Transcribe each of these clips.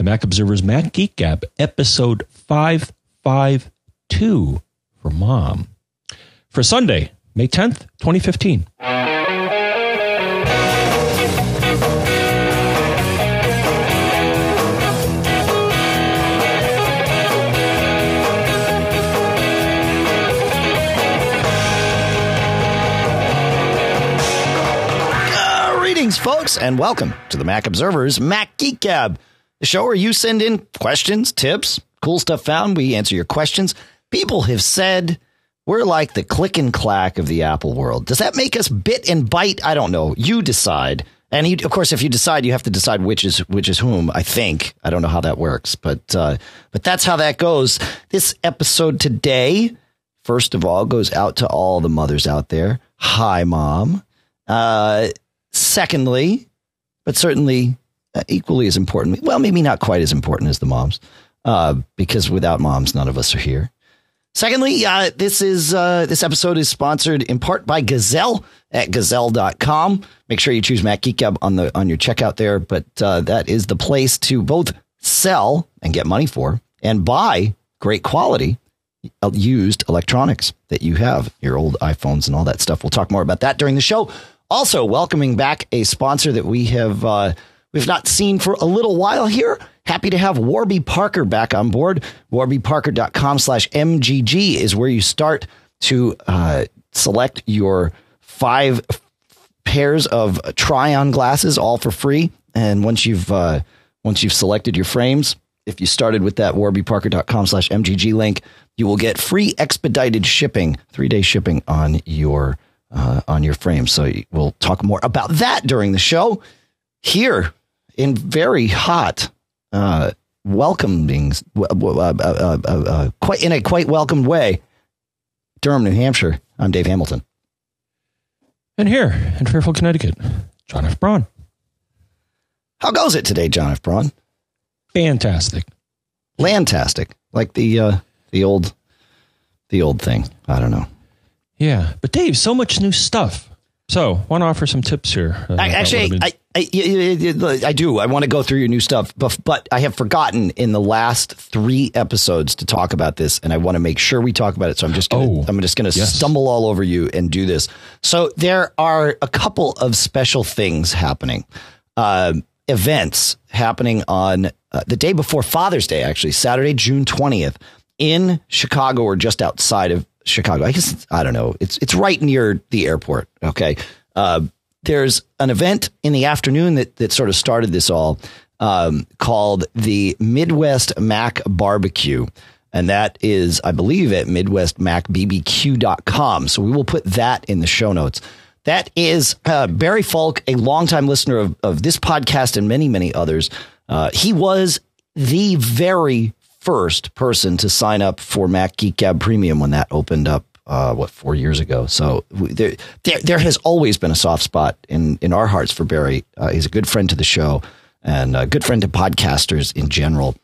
the Mac Observer's Mac Geek Gab, episode 552 for mom. For Sunday, May 10th, 2015. Greetings, folks, and welcome to the Mac Observer's Mac Geek Gab, the show where you send in questions, tips, cool stuff found. We answer your questions. People have said we're like the click and clack of the Apple world. Does that make us bit and bite? I don't know. You decide. And you, of course, if you decide, you have to decide which is which is whom. I think I don't know how that works, but uh, but that's how that goes. This episode today, first of all, goes out to all the mothers out there. Hi, mom. Uh, secondly, but certainly equally as important, well, maybe not quite as important as the moms, uh, because without moms, none of us are here. Secondly, uh, this is uh, this episode is sponsored in part by Gazelle at gazelle.com. Make sure you choose Mac Geek Gab on the on your checkout there, but uh, that is the place to both sell and get money for and buy great quality uh, used electronics that you have, your old iPhones and all that stuff. We'll talk more about that during the show. Also, welcoming back a sponsor that we have uh, we've not seen for a little while here. Happy to have Warby Parker back on board. WarbyParker.com slash MGG is where you start to uh, select your five pairs of try on glasses, all for free. And once you've uh, once you've selected your frames, if you started with that warbyparker.com slash MGG link, you will get free expedited shipping, three day shipping on your uh, on your frame. So we'll talk more about that during the show here in very hot uh, welcoming, uh, uh, uh, quite in a quite welcomed way. Durham, New Hampshire. I'm Dave Hamilton. And here in Fairfield, Connecticut, John F. Braun. How goes it today, John F. Braun? Fantastic. Landtastic, like the uh, the old the old thing. I don't know. Yeah, but Dave, so much new stuff. So, want to offer some tips here? Uh, actually, I, I, I, do. I want to go through your new stuff, but, but I have forgotten in the last three episodes to talk about this, and I want to make sure we talk about it. So I'm just gonna, oh, I'm just going to yes. stumble all over you and do this. So there are a couple of special things happening, uh, events happening on uh, the day before Father's Day, actually Saturday, June 20th, in Chicago or just outside of Chicago. I guess I don't know. It's it's right near the airport. Okay. Uh, there's an event in the afternoon that that sort of started this all um, called the Midwest Mac Barbecue. And that is, I believe, at MidwestMacBBQ.com. So we will put that in the show notes. That is uh, Barry Falk, a longtime listener of, of this podcast and many, many others. Uh, he was the very first person to sign up for Mac Geek Gab Premium when that opened up. Uh, what four years ago? So there, there, there has always been a soft spot in in our hearts for Barry. Uh, he's a good friend to the show and a good friend to podcasters in general.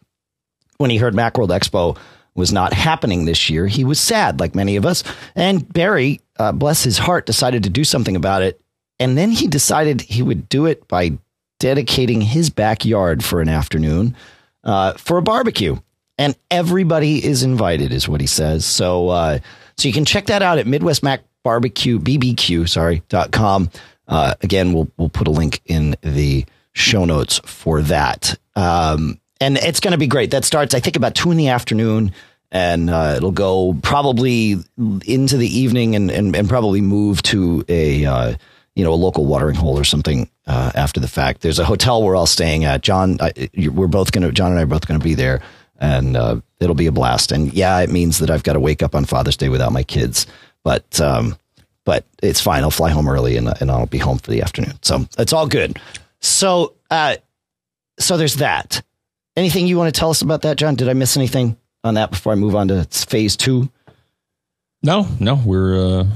When he heard Macworld Expo was not happening this year, he was sad, like many of us. And Barry, uh, bless his heart, decided to do something about it. And then he decided he would do it by dedicating his backyard for an afternoon uh, for a barbecue and everybody is invited, is what he says. So, uh, so you can check that out at Midwest Mac Barbecue BBQ, sorry dot com. Uh, again, we'll we'll put a link in the show notes for that. Um, and it's going to be great. That starts, I think, about two in the afternoon, and uh, it'll go probably into the evening, and and, and probably move to a uh, you know a local watering hole or something uh, after the fact. There's a hotel we're all staying at. John, I, we're both going to John and I are both going to be there and uh, it'll be a blast. And yeah, it means that I've got to wake up on Father's Day without my kids, but um, but it's fine. I'll fly home early and and I'll be home for the afternoon, so it's all good. So uh, so there's that. Anything you want to tell us about that, John? Did I miss anything on that before I move on to phase two? No, no, we're uh,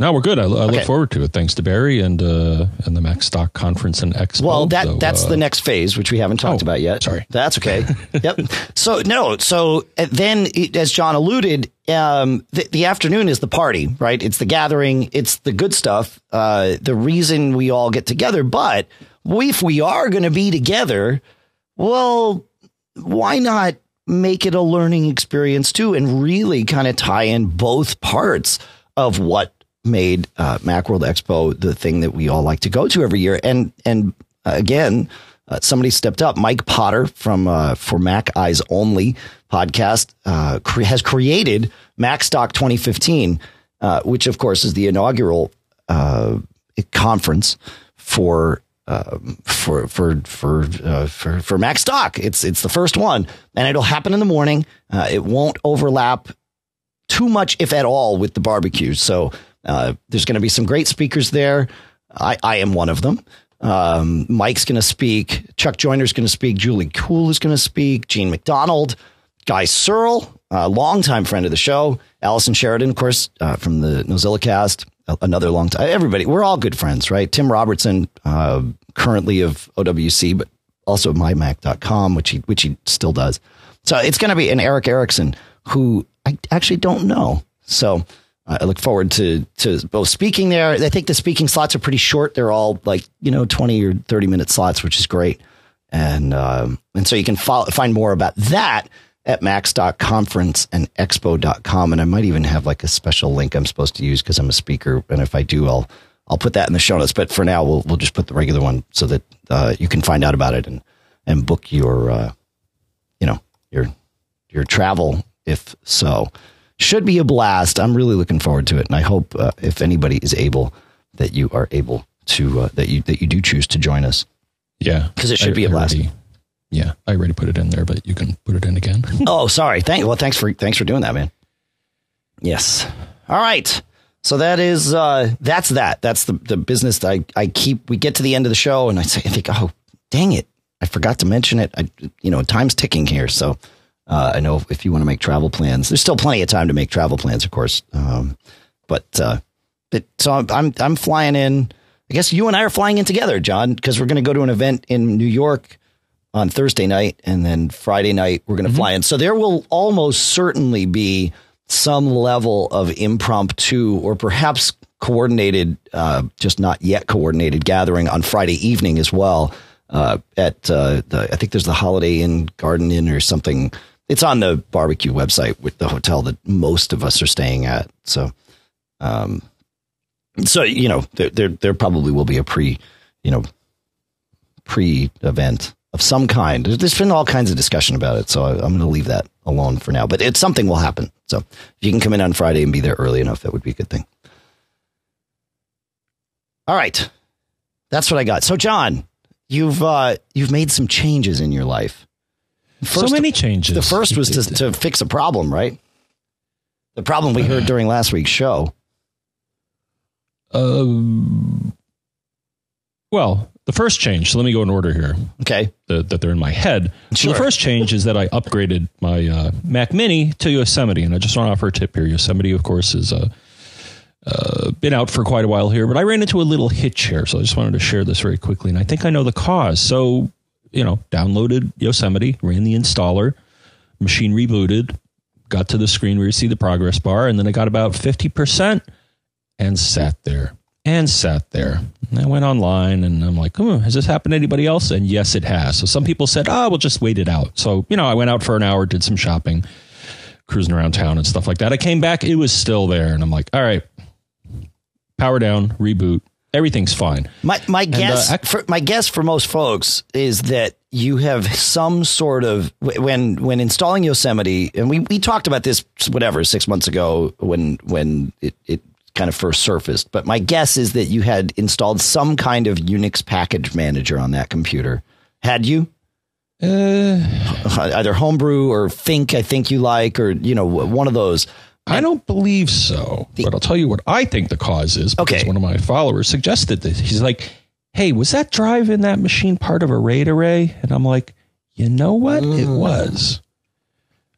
no, we're good. I, I okay. look forward to it. Thanks to Barry and uh, and the Mac Stock Conference and Expo. Well, that so, that's uh, the next phase, which we haven't talked oh, about yet. Sorry, that's okay. yep. So no, so uh, then, as John alluded, um, the, the, afternoon is the party, right? It's the gathering. It's the good stuff. Uh, the reason we all get together. But if we are going to be together, well, why not make it a learning experience too and really kind of tie in both parts of what made uh, Macworld Expo the thing that we all like to go to every year. And and uh, again, uh, somebody stepped up. Mike Potter from uh, for Mac Eyes Only podcast uh, cre- has created MacStock 2015, uh, which of course is the inaugural conference for um, for for for uh, for for MacStock. It's it's the first one, and it'll happen in the morning. Uh, it won't overlap too much, if at all, with the barbecue. So uh, there's going to be some great speakers there. I, I am one of them. Um, Mike's going to speak. Chuck Joiner's going to speak. Julie Cool is going to speak. Gene McDonald, Guy Serle, a longtime friend of the show. Allison Sheridan, of course, uh, from the NosillaCast. Another long time. Everybody, we're all good friends, right? Tim Robertson, uh, currently of OWC, but also mymac.com, which he which he still does. So it's going to be an Eric Erickson who I actually don't know. So I look forward to to both speaking there. I think the speaking slots are pretty short. They're all like you know twenty or thirty minute slots, which is great. And um, and so you can follow, find more about that at mac.conference and expo.com. And I might even have like a special link I'm supposed to use because I'm a speaker. And if I do, I'll I'll put that in the show notes. But for now, we'll we'll just put the regular one so that uh, you can find out about it and and book your uh, you know your your travel if so should be a blast. I'm really looking forward to it, and I hope uh, if anybody is able that you are able to uh, that you that you do choose to join us. Yeah, because it should I, be a blast. Already, yeah, I already put it in there, but you can put it in again. oh, sorry. Thank well, thanks for thanks for doing that, man. Yes. All right. So that is uh, that's that. That's the the business that I I keep. We get to the end of the show, and I say I think, oh, dang it, I forgot to mention it. I you know time's ticking here, so uh, I know if you want to make travel plans, there's still plenty of time to make travel plans, of course. Um, but, uh, but so I'm, I'm, flying in. I guess you and I are flying in together, John, because we're going to go to an event in New York on Thursday night, and then Friday night we're going to mm-hmm. fly in. So there will almost certainly be some level of impromptu or perhaps coordinated, uh, just not yet coordinated gathering on Friday evening as well. Uh, at uh, the, I think there's the Holiday Inn Garden Inn or something it's on the barbecue website with the hotel that most of us are staying at. So, um, so you know, there, there, there probably will be a pre, you know, pre event of some kind. There's been all kinds of discussion about it, so I, am going to leave that alone for now. But it's something will happen. So if you can come in on Friday and be there early enough, that would be a good thing. All right, that's what I got. So John, you've uh, you've made some changes in your life. First, so many changes. The first was to, to fix a problem, right? The problem we heard during last week's show. Um. Well, the first change. So let me go in order here. Okay. The, that they're in my head. Sure. So the first change is that I upgraded my uh, Mac Mini to Yosemite, and I just want to offer a tip here. Yosemite, of course, is uh, uh, been out for quite a while here, but I ran into a little hitch here, so I just wanted to share this very quickly, and I think I know the cause. So you know, downloaded Yosemite, ran the installer, machine rebooted, got to the screen where you see the progress bar, and then I got about 50% and sat there and sat there. And I went online and I'm like, oh, has this happened to anybody else? And yes, it has. So some people said, oh, we'll just wait it out. So, you know, I went out for an hour, did some shopping, cruising around town and stuff like that. I came back, it was still there. And I'm like, all right, power down, reboot, everything's fine. My my and, uh, guess uh, for, my guess for most folks is that you have some sort of when when installing Yosemite, and we, we talked about this whatever six months ago when when it, it kind of first surfaced. But my guess is that you had installed some kind of Unix package manager on that computer. Had you? Uh, Either Homebrew or Fink, I think you like, or you know, one of those. I don't believe so, but I'll tell you what I think the cause is. Because okay. one of my followers suggested this. He's like, "Hey, was that drive in that machine part of a RAID array?" And I'm like, "You know what? Mm. It was."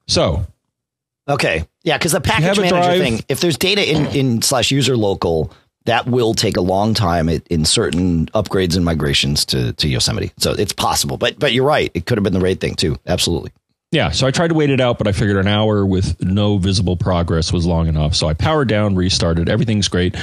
So, okay, yeah, because the package manager drive, thing, if there's data in in slash user local, that will take a long time in certain upgrades and migrations to to Yosemite. So it's possible, but but you're right. It could have been the RAID thing too. Absolutely. Yeah, so I tried to wait it out, but I figured an hour with no visible progress was long enough. So I powered down, restarted. Everything's great.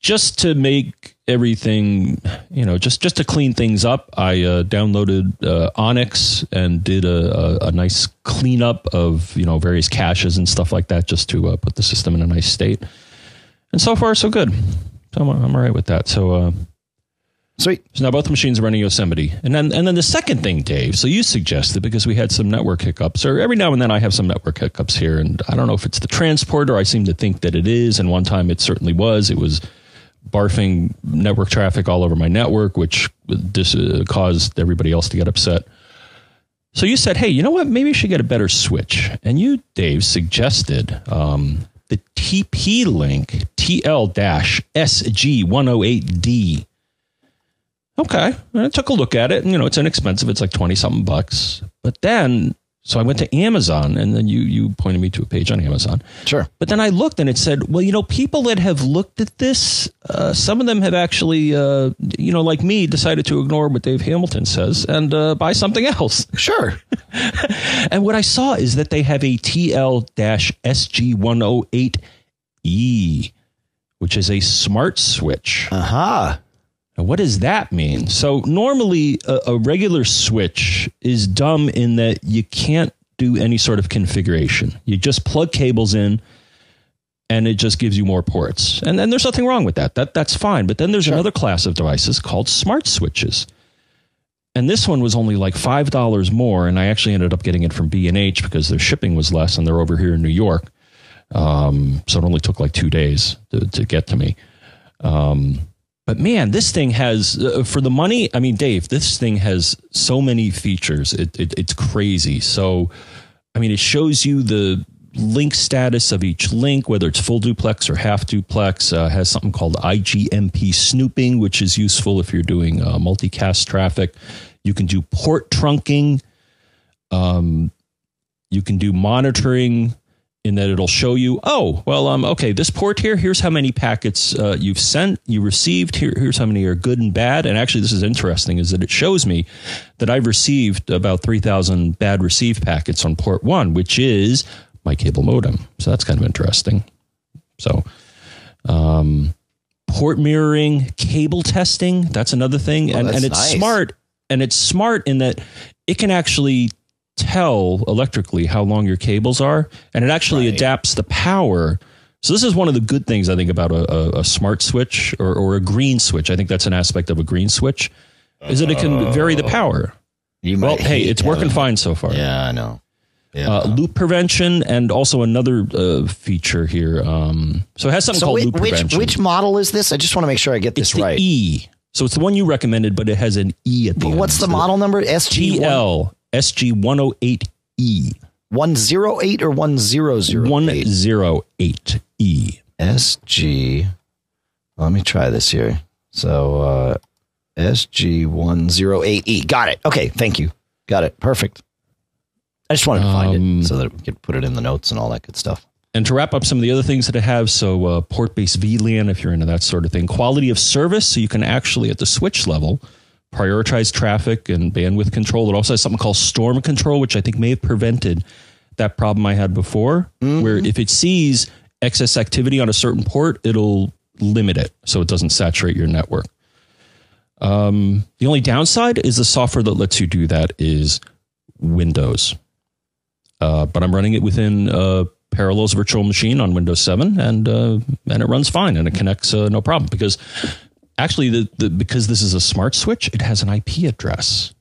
Just to make everything, you know, just just to clean things up, I uh, downloaded uh, Onyx and did a, a, a, nice cleanup of you know various caches and stuff like that, just to uh, put the system in a nice state. And so far, so good. So I'm, I'm all right with that. So. Sweet. So now both machines are running Yosemite, and then and then the second thing, Dave. So you suggested because we had some network hiccups, or every now and then I have some network hiccups here, and I don't know if it's the transporter. I seem to think that it is, and one time it certainly was. It was barfing network traffic all over my network, which this uh, caused everybody else to get upset. So you said, "Hey, you know what? Maybe you should get a better switch." And you, Dave, suggested um, the TP Link TL-SG108D Okay. I took a look at it and, you know, it's inexpensive. It's like 20 something bucks. But then, so I went to Amazon and then you, you pointed me to a page on Amazon. Sure. But then I looked and it said, well, you know, people that have looked at this, uh, some of them have actually, uh, you know, like me, decided to ignore what Dave Hamilton says and uh, buy something else. Sure. and what I saw is that they have a TL SG108E, which is a smart switch. Aha. Uh-huh. Now, what does that mean? So normally a, a, regular switch is dumb in that you can't do any sort of configuration. You just plug cables in and it just gives you more ports. And then there's nothing wrong with that. That that's fine. But then there's sure. another class of devices called smart switches. And this one was only like five dollars more, and I actually ended up getting it from B and H because their shipping was less, and they're over here in New York. Um, so it only took like two days to, to get to me. Um, but man, this thing has uh, for the money. I mean, Dave, this thing has so many features. It, it, it's crazy. So, I mean, it shows you the link status of each link, whether it's full duplex or half duplex. Uh, has something called IGMP snooping, which is useful if you're doing uh, multicast traffic. You can do port trunking. Um, you can do monitoring in that it'll show you, oh, well, um, okay, this port here, here's how many packets uh, you've sent, you received, here, here's how many are good and bad. And actually, this is interesting, is that it shows me that I've received about 3,000 bad receive packets on port one, which is my cable modem. So that's kind of interesting. So, um, port mirroring, cable testing, that's another thing. Oh, and, and it's nice. smart. And it's smart in that it can actually tell electrically how long your cables are, and it actually right. adapts the power. So this is one of the good things I think about a, a, a smart switch or, or, a green switch. I think that's an aspect of a green switch, is that it can vary the power. You well, hey, it's working fine so far. Yeah, I know. Yeah. Uh, loop prevention and also another uh, feature here. Um, so it has something so called which, loop prevention. Which model is this? I just want to make sure I get this it's right. E. So it's the one you recommended, but it has an E at the but end. What's the model number? SGL SG108E. 108 or 1008? 108E. SG. Let me try this here. So uh, SG108E. Got it. Okay. Thank you. Got it. Perfect. I just wanted to find um, it so that we could put it in the notes and all that good stuff. And to wrap up some of the other things that I have, so uh, port-based VLAN, if you're into that sort of thing, quality of service, so you can actually at the switch level prioritize traffic and bandwidth control. It also has something called storm control, which I think may have prevented that problem I had before, mm-hmm. where if it sees excess activity on a certain port, it'll limit it so it doesn't saturate your network. Um, the only downside is the software that lets you do that is Windows. Uh, but I'm running it within uh, Parallels virtual machine on Windows 7, and uh, and it runs fine and it connects uh, no problem because actually, the, the, because this is a smart switch, it has an IP address.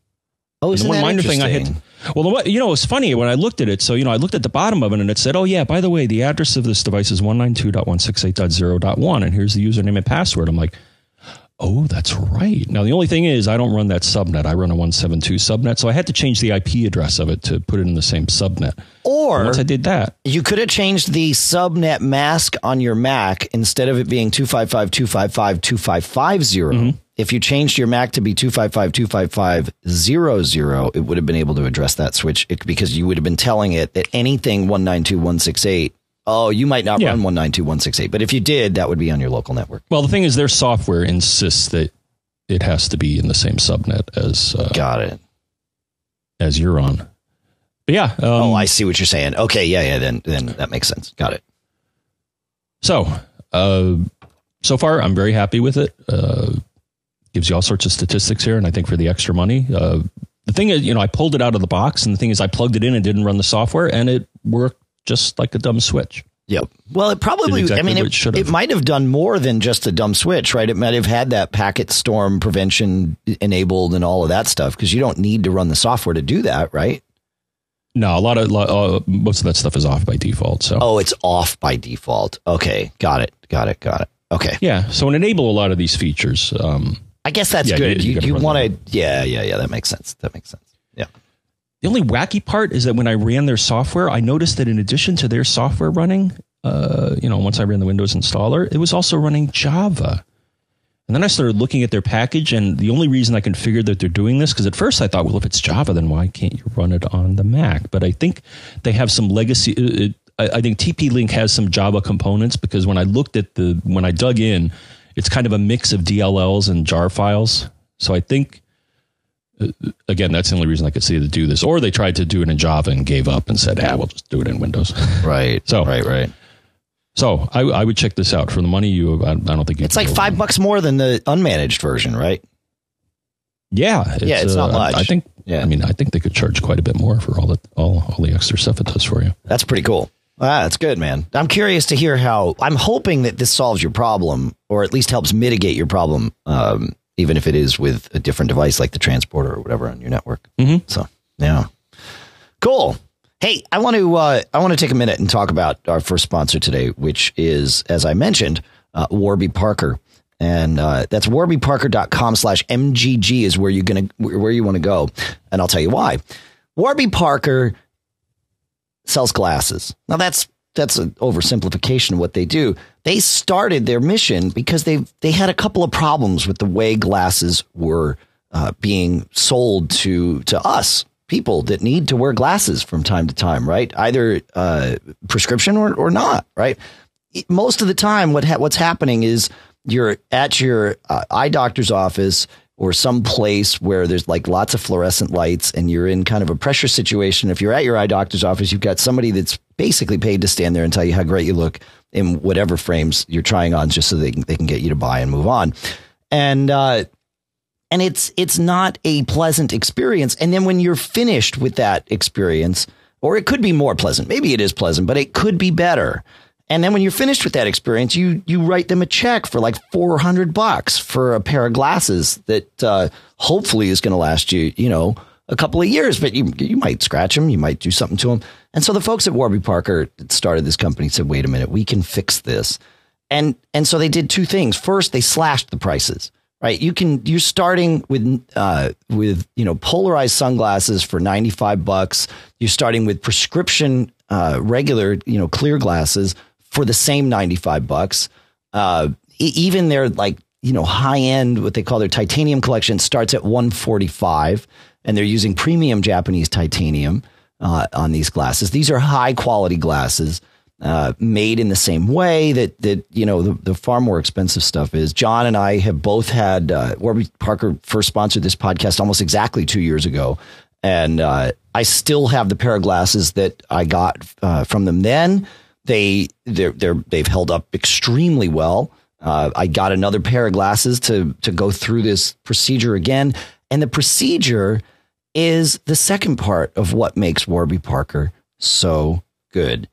Oh, isn't one that minor thing I had. Well, the, you know, it's funny when I looked at it. So, you know, I looked at the bottom of it and it said, oh, yeah, by the way, the address of this device is 192.168.0.1, and here's the username and password. I'm like, Oh, that's right. Now, the only thing is, I don't run that subnet. I run a 172 subnet. So I had to change the IP address of it to put it in the same subnet. Or and once I did that, you could have changed the subnet mask on your Mac instead of it being 255 255 2550. Mm-hmm. If you changed your Mac to be 255 255 it would have been able to address that switch because you would have been telling it that anything 192.168 Oh, you might not yeah. run 192.168, but if you did, that would be on your local network. Well, the thing is, their software insists that it has to be in the same subnet as. Uh, Got it. As you're on. But yeah. Um, oh, I see what you're saying. Okay, yeah, yeah. Then, then that makes sense. Got it. So, uh, so far, I'm very happy with it. Uh, gives you all sorts of statistics here, and I think for the extra money, uh, the thing is, you know, I pulled it out of the box, and the thing is, I plugged it in and didn't run the software, and it worked just like a dumb switch. Yep. Well, it probably, exactly I mean, it, it, it, might have done more than just a dumb switch, right? It might have had that packet storm prevention enabled and all of that stuff because you don't need to run the software to do that, right? No, a lot of uh, most of that stuff is off by default. So, oh, it's off by default. Okay, got it, got it, got it. Okay, yeah. So, enable a lot of these features. Um, I guess that's yeah, good. You, you, you want to, yeah, yeah, yeah. That makes sense. That makes sense. Yeah. The only wacky part is that when I ran their software, I noticed that in addition to their software running, uh, you know, once I ran the Windows installer, it was also running Java. And then I started looking at their package, and the only reason I can figure that they're doing this, because at first I thought, well, if it's Java, then why can't you run it on the Mac? But I think they have some legacy. It, I think TP Link has some Java components because when I looked at the when I dug in, it's kind of a mix of DLLs and jar files. So I think uh, again, that's the only reason I could see to do this. Or they tried to do it in Java and gave up and said, "Ah, we'll just do it in Windows." Right. so right, right. So I, I would check this out for the money you. I, I don't think it's like five wrong. bucks more than the unmanaged version, right? Yeah, it's, yeah, it's uh, not much. I think. Yeah, I mean, I think they could charge quite a bit more for all the all all the extra stuff it does for you. That's pretty cool. Ah, that's good, man. I'm curious to hear how. I'm hoping that this solves your problem, or at least helps mitigate your problem, um, even if it is with a different device like the transporter or whatever on your network. Mm-hmm. So, yeah, cool. Hey, I want to uh, I want to take a minute and talk about our first sponsor today, which is, as I mentioned, uh, Warby Parker. And uh, that's warbyparker.com slash MGG is where you're gonna where you want to go. And I'll tell you why. Warby Parker sells glasses. Now that's that's an oversimplification of what they do. They started their mission because they they had a couple of problems with the way glasses were uh, being sold to to us people that need to wear glasses from time to time, right? Either uh, prescription or, or not, right? Most of the time, what ha- what's happening is you're at your uh, eye doctor's office or some place where there's like lots of fluorescent lights and you're in kind of a pressure situation. If you're at your eye doctor's office, you've got somebody that's basically paid to stand there and tell you how great you look in whatever frames you're trying on just so they can, they can get you to buy and move on. And uh, and it's it's not a pleasant experience. And then when you're finished with that experience, or it could be more pleasant, maybe it is pleasant, but it could be better. And then when you're finished with that experience, you you write them a check for like four hundred bucks for a pair of glasses that uh, hopefully is going to last you, you know, a couple of years. But you you might scratch them, you might do something to them. And so the folks at Warby Parker started this company said, "Wait a minute, we can fix this." And and so they did two things. First, they slashed the prices right? You can you're starting with uh, with you know polarized sunglasses for ninety five bucks. You're starting with prescription uh, regular you know clear glasses for the same ninety five bucks. Uh, even their like you know high end what they call their titanium collection starts at one forty five, and they're using premium Japanese titanium uh, on these glasses. These are high quality glasses uh, made in the same way that that you know the, the, far more expensive stuff is. John and I have both had uh, Warby Parker first sponsored this podcast almost exactly two years ago, and uh, I still have the pair of glasses that I got uh, from them then. They they're, they're they've held up extremely well. Uh, I got another pair of glasses to to go through this procedure again, and the procedure is the second part of what makes Warby Parker so good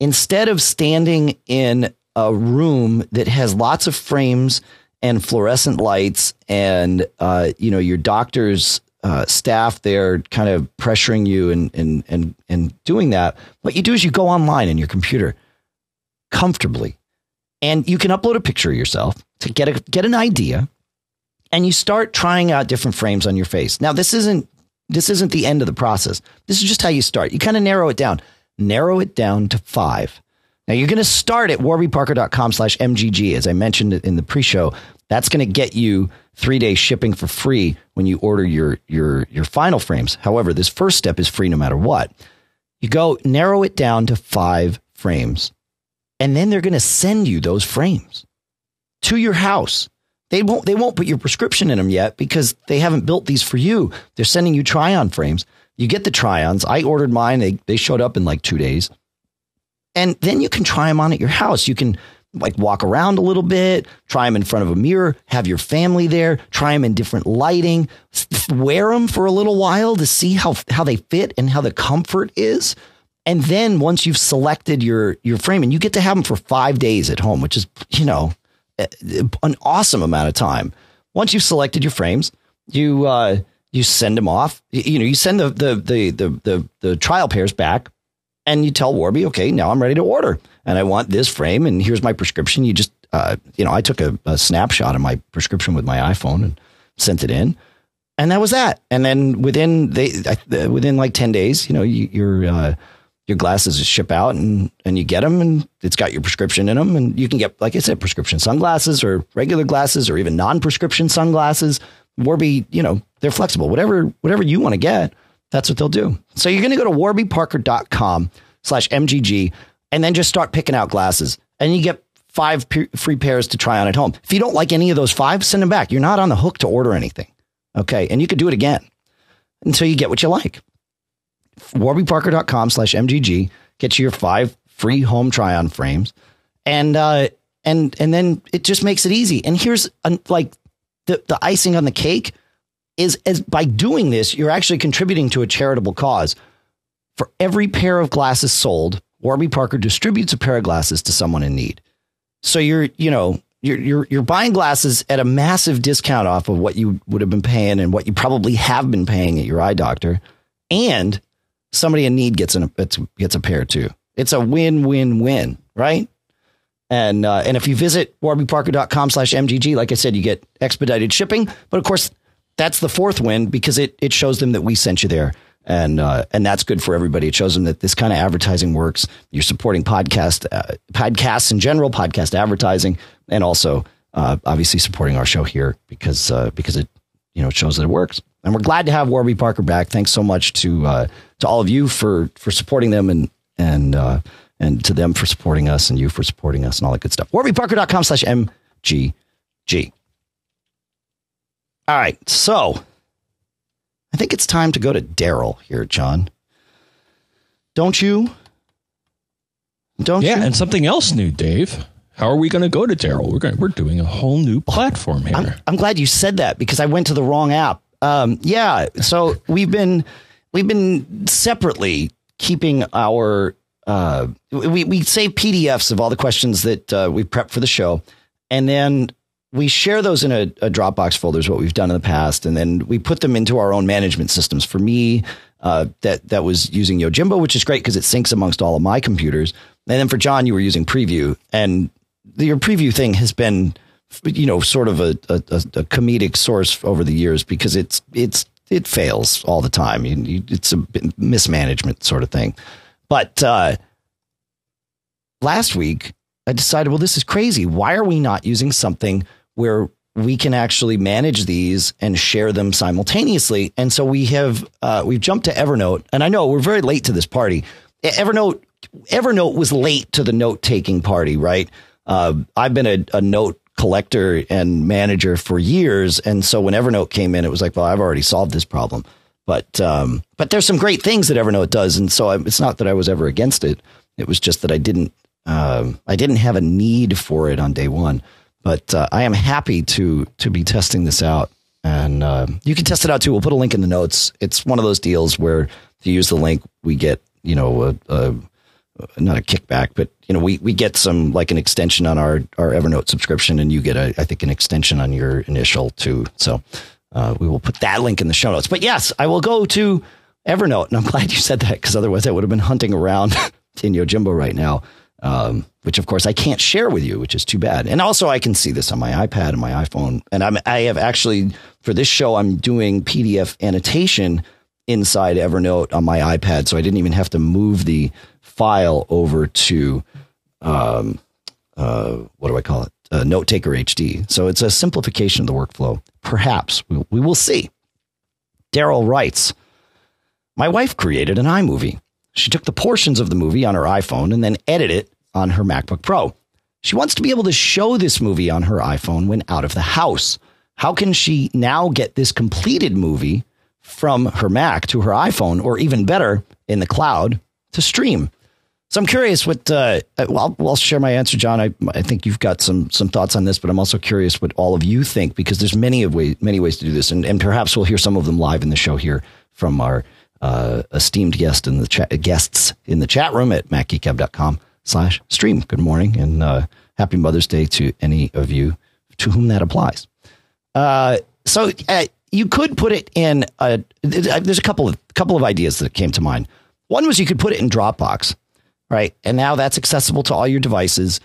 instead of standing in a room that has lots of frames and fluorescent lights and uh, you know your doctor's uh, staff there kind of pressuring you and, and and and doing that what you do is you go online in your computer comfortably and you can upload a picture of yourself to get a get an idea and you start trying out different frames on your face now this isn't this isn't the end of the process this is just how you start you kind of narrow it down narrow it down to five. Now you're going to start at warbyparker.com slash MGG. As I mentioned in the pre-show, that's going to get you three days shipping for free when you order your, your, your final frames. However, this first step is free no matter what. You go narrow it down to five frames and then they're going to send you those frames to your house. They won't, they won't put your prescription in them yet because they haven't built these for you. They're sending you try on frames. You get the try-ons. I ordered mine. They, they showed up in like two days. And then you can try them on at your house. You can like walk around a little bit, try them in front of a mirror, have your family there, try them in different lighting, wear them for a little while to see how how they fit and how the comfort is. And then once you've selected your your frame and you get to have them for 5 days at home, which is, you know, an awesome amount of time. Once you've selected your frames, you uh you send them off. You know, you send the the the the the, the trial pairs back and you tell Warby, okay, now I'm ready to order and I want this frame and here's my prescription. You just, uh, you know, I took a, a, snapshot of my prescription with my iPhone and sent it in and that was that. And then within they, uh, within like 10 days, you know, you, your, uh, your glasses ship out and, and you get them and it's got your prescription in them and you can get, like I said, prescription sunglasses or regular glasses or even non-prescription sunglasses. Warby, you know, they're flexible, whatever, whatever you want to get that's what they'll do. So you're going to go to warbyparker.com slash MGG and then just start picking out glasses and you get five free pairs to try on at home. If you don't like any of those five, send them back. You're not on the hook to order anything. Okay. And you could do it again until you get what you like. warbyparker.com slash MGG gets you your five free home try on frames. And, uh, and, and then it just makes it easy. And here's like the, the icing on the cake is as by doing this, you're actually contributing to a charitable cause. For every pair of glasses sold, Warby Parker distributes a pair of glasses to someone in need. So you're, you know, you're you're you're buying glasses at a massive discount off of what you would have been paying and what you probably have been paying at your eye doctor, and somebody in need gets an gets a pair too. It's a win win win, right? And uh, and if you visit warbyparker.com slash mgg, like I said, you get expedited shipping. But of course, that's the fourth win because it it shows them that we sent you there. And uh, and that's good for everybody. It shows them that this kind of advertising works. You're supporting podcast uh, podcasts in general, podcast advertising, and also uh, obviously supporting our show here because uh, because it you know it shows that it works. And we're glad to have Warby Parker back. Thanks so much to uh, to all of you for for supporting them and and uh, and to them for supporting us and you for supporting us and all that good stuff. WarbyParker.com slash MGG. All right. So I think it's time to go to Daryl here, John. Don't you? Don't yeah, you? and something else new, Dave. How are we going to go to Daryl? We're going. We're doing a whole new platform here. I'm, I'm, glad you said that because I went to the wrong app. Um, yeah, so we've been we've been separately keeping our uh, we we save PDFs of all the questions that uh, we prepped for the show, and then we share those in a, a, Dropbox folder is what we've done in the past, and then we put them into our own management systems. For me, uh, that that was using Yojimbo, which is great because it syncs amongst all of my computers. And then for John, you were using Preview, and the, your Preview thing has been, you know, sort of a, a, a comedic source over the years because it's it's it fails all the time. You, you, it's a mismanagement sort of thing. But uh, last week, I decided, well, this is crazy. Why are we not using something where we can actually manage these and share them simultaneously. And so we have uh, we've jumped to Evernote, and I know we're very late to this party. Evernote Evernote was late to the note taking party, right? Uh, I've been a, a, note collector and manager for years, and so when Evernote came in, it was like, well, I've already solved this problem. But um, but there's some great things that Evernote does, and so I, it's not that I was ever against it. It was just that I didn't um, I didn't have a need for it on day one. But uh, I am happy to to be testing this out, and uh, you can test it out too. We'll put a link in the notes. It's one of those deals where if you use the link, we get you know a, a not a kickback, but you know we we get some like an extension on our our Evernote subscription, and you get a I think an extension on your initial too. So uh, we will put that link in the show notes. But yes, I will go to Evernote, and I'm glad you said that because otherwise I would have been hunting around in Yojimbo right now um, which of course I can't share with you, which is too bad. And also I can see this on my iPad and my iPhone. And I'm, I have actually, for this show, I'm doing PDF annotation inside Evernote on my iPad. So I didn't even have to move the file over to, um, uh, what do I call it? Uh, Note Taker HD. So it's a simplification of the workflow. Perhaps we, we will see. Daryl writes, my wife created an iMovie. She took the portions of the movie on her iPhone and then edited it on her MacBook Pro. She wants to be able to show this movie on her iPhone when out of the house. How can she now get this completed movie from her Mac to her iPhone, or even better, in the cloud to stream? So I'm curious what. Uh, well, I'll, share my answer, John. I, I think you've got some some thoughts on this, but I'm also curious what all of you think because there's many of way many ways to do this, and, and perhaps we'll hear some of them live in the show here from our uh, esteemed guest in the chat guests in the chat room at macgeekgab.com slash stream. Good morning and uh, happy Mother's Day to any of you to whom that applies. Uh, so uh, you could put it in. A, there's a couple of couple of ideas that came to mind. One was you could put it in Dropbox right? And now that's accessible to all your devices.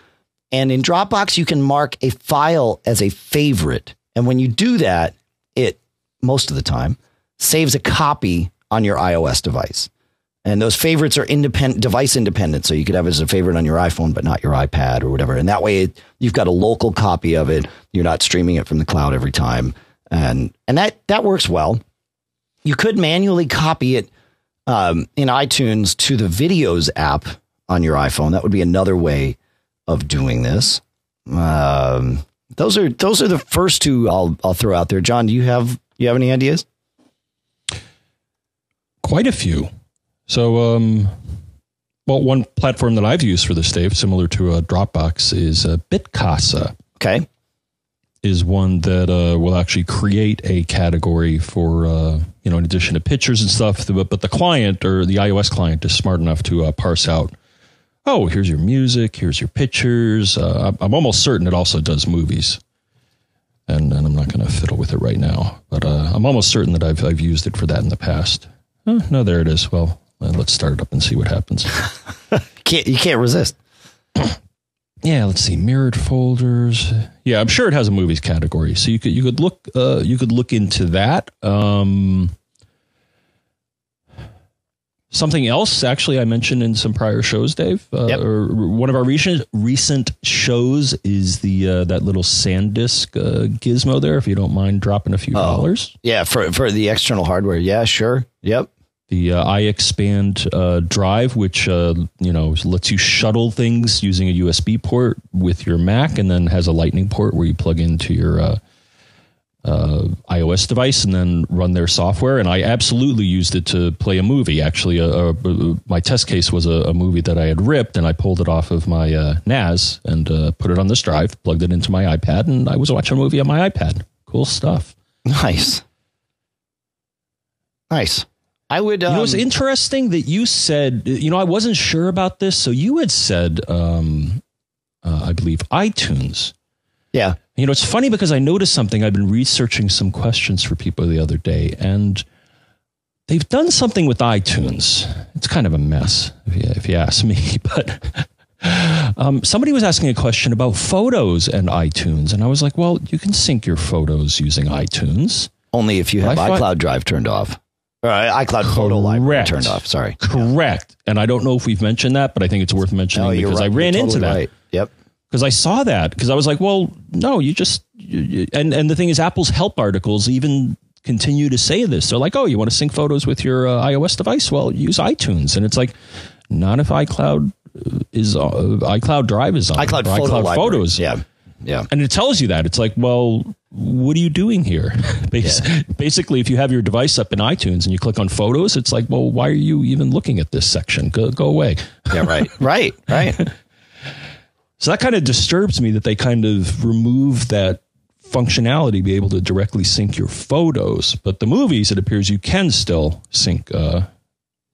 And in Dropbox, you can mark a file as a favorite. And when you do that, it most of the time saves a copy on your iOS device. And those favorites are independent, device independent. So you could have it as a favorite on your iPhone, but not your iPad or whatever. And that way it, you've got a local copy of it. You're not streaming it from the cloud every time. And, and that, that works well. You could manually copy it um, in iTunes to the videos app on your iPhone. That would be another way of doing this. Um, those are those are the first two I'll I'll throw out there. John, do you have you have any ideas? Quite a few. So, um, well, one platform that I've used for this, Dave, similar to a Dropbox, is uh, Bitcasa. Okay. Is one that uh, will actually create a category for, uh, you know, in addition to pictures and stuff. But, but the client or the iOS client is smart enough to uh, parse out oh, here's your music, here's your pictures. Uh, I'm almost certain it also does movies. And, and I'm not going to fiddle with it right now, but uh, I'm almost certain that I've, I've used it for that in the past. Oh, no, there it is. Well, uh, let's start it up and see what happens. can't, you can't resist. yeah, let's see. Mirrored folders. Yeah, I'm sure it has a movies category, so you could you could look uh, you could look into that. Um, Something else, actually, I mentioned in some prior shows, Dave. Uh, yep. Or one of our recent recent shows is the uh, that little SanDisk uh, gizmo there. If you don't mind dropping a few oh, dollars, yeah, for for the external hardware, yeah, sure, yep. The uh, iXpand uh, drive, which uh, you know lets you shuttle things using a USB port with your Mac, and then has a Lightning port where you plug into your uh, uh, iOS device and then run their software. And I absolutely used it to play a movie. Actually, a, a, my test case was a, a, movie that I had ripped, and I pulled it off of my uh, NAS and uh, put it on this drive, plugged it into my iPad, and I was watching a movie on my iPad. Cool stuff. Nice. Nice. I would. Um, you know, it's um, interesting that you said. You know, I wasn't sure about this, so you had said, um, uh, I believe, iTunes. Yeah. You know, it's funny because I noticed something. I've been researching some questions for people the other day, and they've done something with iTunes. It's kind of a mess, if you, if you ask me. But um, somebody was asking a question about photos and iTunes, and I was like, well, you can sync your photos using iTunes. Only if you have iCloud Drive turned off. Uh, iCloud Correct. Photo Library turned off. Sorry. Correct. And I don't know if we've mentioned that, but I think it's worth mentioning no, because right. I ran totally into that. Right. Yep because I saw that because I was like, well, no, you just you, you, and and the thing is, Apple's help articles even continue to say this. They're like, oh, you want to sync photos with your uh, iOS device? Well, use iTunes, and it's like, not if iCloud is uh, iCloud Drive is on iCloud, Photo iCloud Photos. Yeah, yeah, and it tells you that. It's like, well, what are you doing here? yeah. Basically, if you have your device up in iTunes and you click on Photos, it's like, well, why are you even looking at this section? Go go away. Yeah, right, right, right. So that kind of disturbs me that they kind of remove that functionality, be able to directly sync your photos. But the movies, it appears you can still sync uh,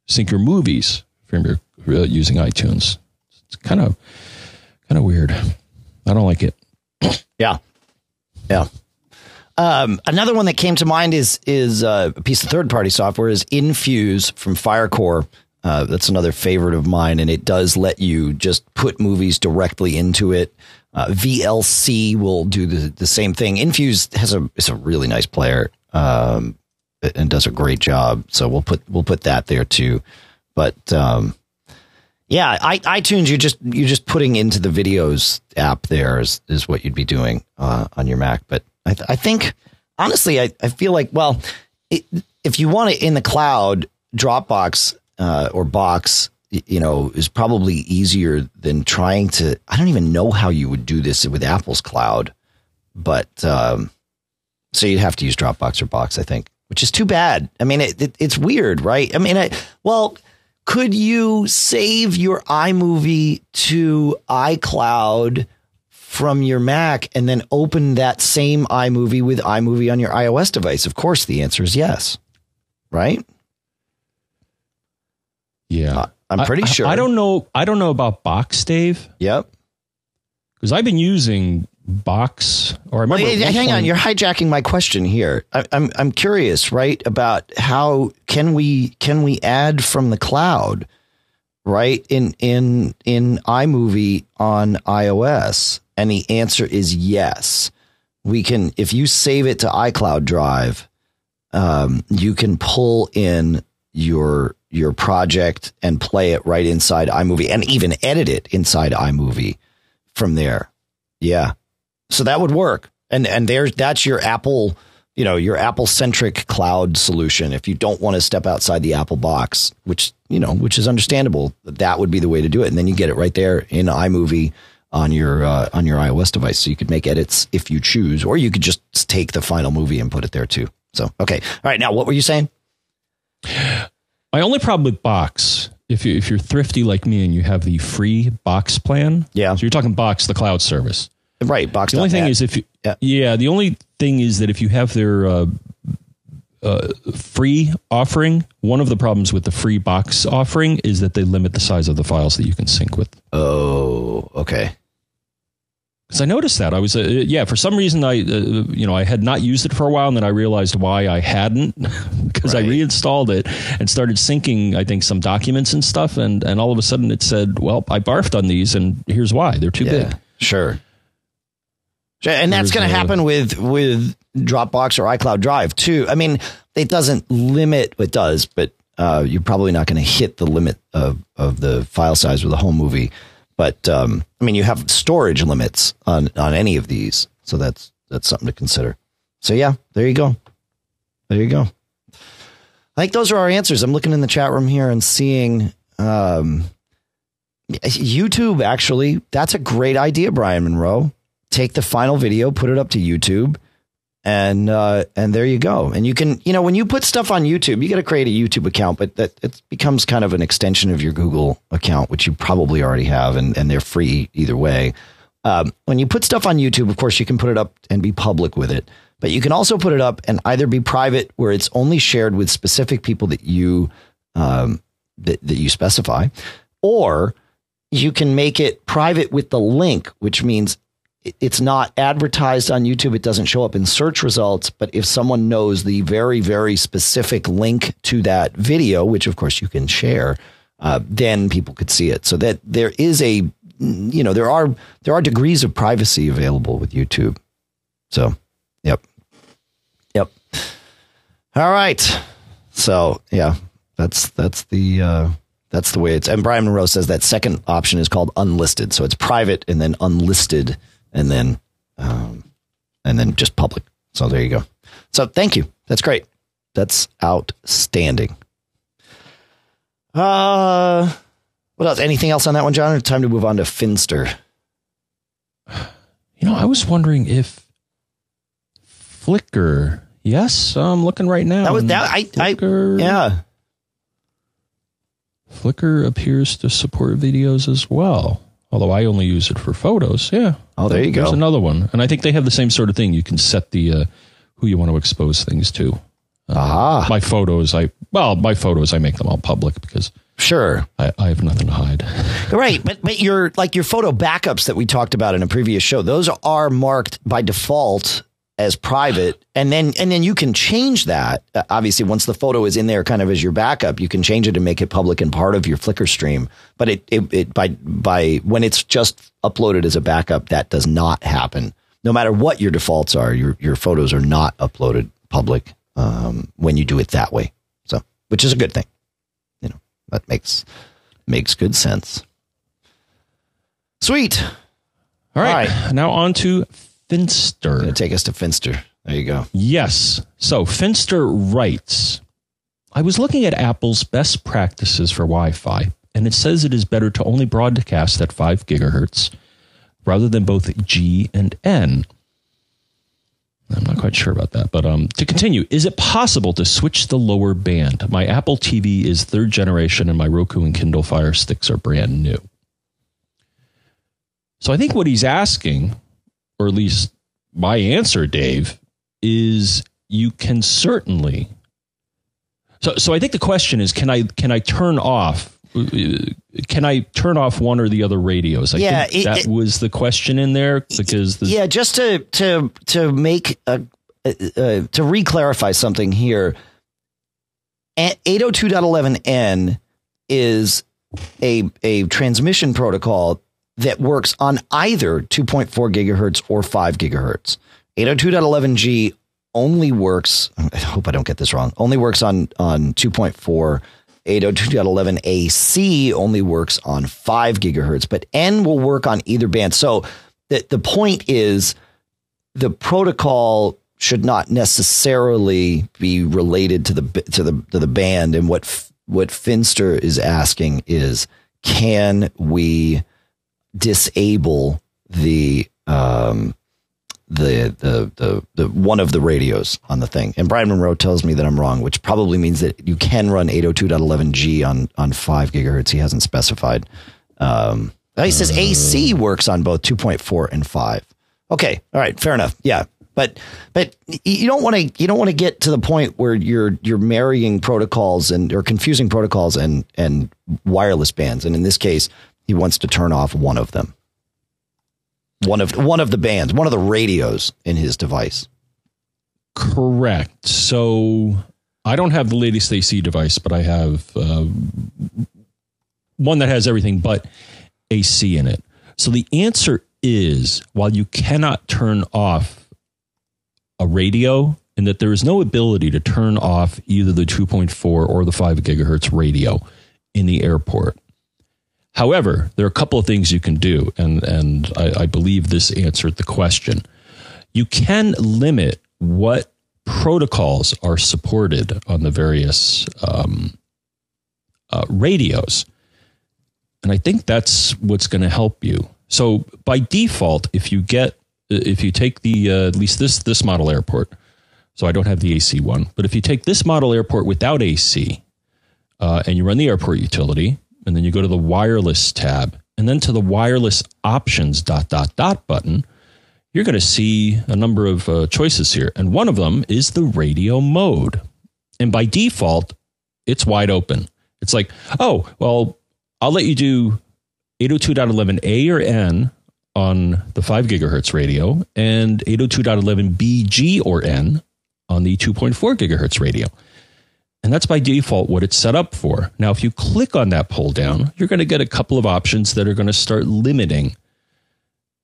sync your movies from your uh, using iTunes. It's kind of kind of weird. I don't like it. Yeah, yeah. Um, another one that came to mind is is uh, a piece of third party software is Infuse from Firecore. Uh, that's another favorite of mine, and it does let you just put movies directly into it. Uh, VLC will do the, the same thing. Infuse has a is a really nice player um, and does a great job. So we'll put we'll put that there too. But um, yeah, I, iTunes you're just you're just putting into the videos app there is is what you'd be doing uh, on your Mac. But I, th- I think honestly, I, I feel like well, it, if you want it in the cloud, Dropbox uh, or box, you know, is probably easier than trying to. I don't even know how you would do this with Apple's cloud, but um, so you'd have to use Dropbox or Box, I think, which is too bad. I mean, it, it, it's weird, right? I mean, I, well, could you save your iMovie to iCloud from your Mac and then open that same iMovie with iMovie on your iOS device? Of course, the answer is yes. Right? Yeah. Uh, I'm pretty I, sure. I, I don't know. I don't know about Box, Dave. Yep. Because I've been using Box, or I remember. Hang on, you're hijacking my question here. I, I'm I'm curious, right, about how can we can we add from the cloud, right, in in in iMovie on iOS, and the answer is yes. We can if you save it to iCloud Drive, um, you can pull in your your project and play it right inside iMovie, and even edit it inside iMovie from there. Yeah. So that would work. And and there's that's your Apple, you know, your Apple centric cloud solution. If you don't want to step outside the Apple box, which you know, which is understandable, that would be the way to do it. And then you get it right there in iMovie on your uh, on your iOS device, so you could make edits if you choose, or you could just take the final movie and put it there too. So okay, all right. Now, what were you saying? My only problem with Box, if you if you're thrifty like me and you have the free Box plan, Yeah. So you're talking Box, the cloud service. Right, box. The only thing is if you, Yeah. yeah. the only thing is that if you have their uh, uh, free offering, one of the problems with the free box offering is that they limit the size of the files that you can sync with. oh, okay. Because I noticed that I was, uh, yeah, for some reason I, uh, you know, I had not used it for a while, and then I realized why I hadn't, because Right. I reinstalled it and started syncing, I think, some documents and stuff, and and all of a sudden it said, well, I barfed on these, and here's why they're too big. Sure. And that's going to happen with with Dropbox or iCloud Drive too. I mean, it doesn't limit. It does, but uh, you're probably not going to hit the limit of of the file size with a home movie. But um, I mean, you have storage limits on on any of these, so that's that's something to consider. So yeah, there you go. There you go. I think those are our answers. I'm looking in the chat room here and seeing um, YouTube. Actually, that's a great idea, Brian Monroe. Take the final video, put it up to YouTube, and uh, and there you go. And you can, you know, when you put stuff on YouTube, you got to create a YouTube account, but that it becomes kind of an extension of your Google account, which you probably already have, and and they're free either way. Um, when you put stuff on YouTube, of course, you can put it up and be public with it, but you can also put it up and either be private, where it's only shared with specific people that you um, that, that you specify, or you can make it private with the link, which means it's not advertised on YouTube. It doesn't show up in search results. But if someone knows the very, very specific link to that video, which of course you can share, uh, then people could see it. So that there is a, you know, there are there are degrees of privacy available with YouTube. So, yep, yep. All right. So yeah, that's that's the uh, that's the way it's. And Brian Monroe says that second option is called unlisted. So it's private and then unlisted and then um, and then just public. So there you go. So thank you. That's great. That's outstanding. Uh, what else? Anything else on that one, John? Or time to move on to Finster. You know, I was wondering if Flickr. Yes, I'm looking right now. That was that. I, I yeah. Flickr appears to support videos as well. Although I only use it for photos. Yeah. Oh, there you There's go. another one, and I think they have the same sort of thing. You can set the uh, who you want to expose things to. Ah, My photos, I well, my photos, I make them all public because sure. I, I have nothing to hide. Right, but but your like your photo backups that we talked about in a previous show, those are marked by default as private, and then and then you can change that. Uh, obviously, once the photo is in there, kind of as your backup, you can change it and make it public and part of your Flickr stream. But it it, it by by when it's just uploaded as a backup, that does not happen. No matter what your defaults are, your your photos are not uploaded public um, when you do it that way. So, which is a good thing. You know, that makes makes good sense. Sweet. All right, All now on to Finster. Gonna take us to Finster. There you go. Yes. So Finster writes I was looking at Apple's best practices for Wi Fi, and it says it is better to only broadcast at 5 gigahertz rather than both G and N. I'm not quite sure about that. But um, to continue, is it possible to switch the lower band? My Apple TV is third generation, and my Roku and Kindle Fire Sticks are brand new. So I think what he's asking, or at least my answer, Dave, is you can certainly. So, so I think the question is, can I can I turn off? Can I turn off one or the other radios? I Yeah, it- that it- was the question in there because the, Yeah, just to to to make a uh, uh, to re-clarify something here. A- 802.11n is a a transmission protocol that works on either 2.4 gigahertz or 5 gigahertz. 802.11g only works I hope I don't get this wrong. Only works on on 2.4 802.11ac only works on 5 gigahertz, but N will work on either band. So the the point is the protocol should not necessarily be related to the to the to the band and what what Finster is asking is can we disable the um the, the the the one of the radios on the thing. And Brian Monroe tells me that I'm wrong which probably means that you can run 802.11g on on 5 gigahertz. He hasn't specified. Um he says AC works on both 2.4 and 5 okay. All right. Fair enough. Yeah. But but you don't want to you don't want to get to the point where you're you're marrying protocols and or confusing protocols and and wireless bands. And in this case he wants to turn off one of them one of one of the bands one of the radios in his device Correct. So I don't have the latest AC device, but I have uh, one that has everything but AC in it. So the answer is while you cannot turn off a radio, and that there is no ability to turn off either the 2.4 or the 5 gigahertz radio in the airport. However, there are a couple of things you can do, and, and I, I believe this answered the question you can limit what protocols are supported on the various um, uh, radios. And I think that's what's going to help you. So by default, if you get, if you take the, uh, at least this, this model airport, so I don't have the AC one, but if you take this model airport without AC uh, and you run the airport utility, and then you go to the wireless tab, and then to the wireless options dot dot dot button, you're going to see a number of uh, choices here. And one of them is the radio mode. And by default, it's wide open. It's like, oh, well, I'll let you do 802.11a or n on the 5 gigahertz radio and 802.11b, g, or n on the 2.4 gigahertz radio. And that's by default what it's set up for. Now, if you click on that pull down, you're going to get a couple of options that are going to start limiting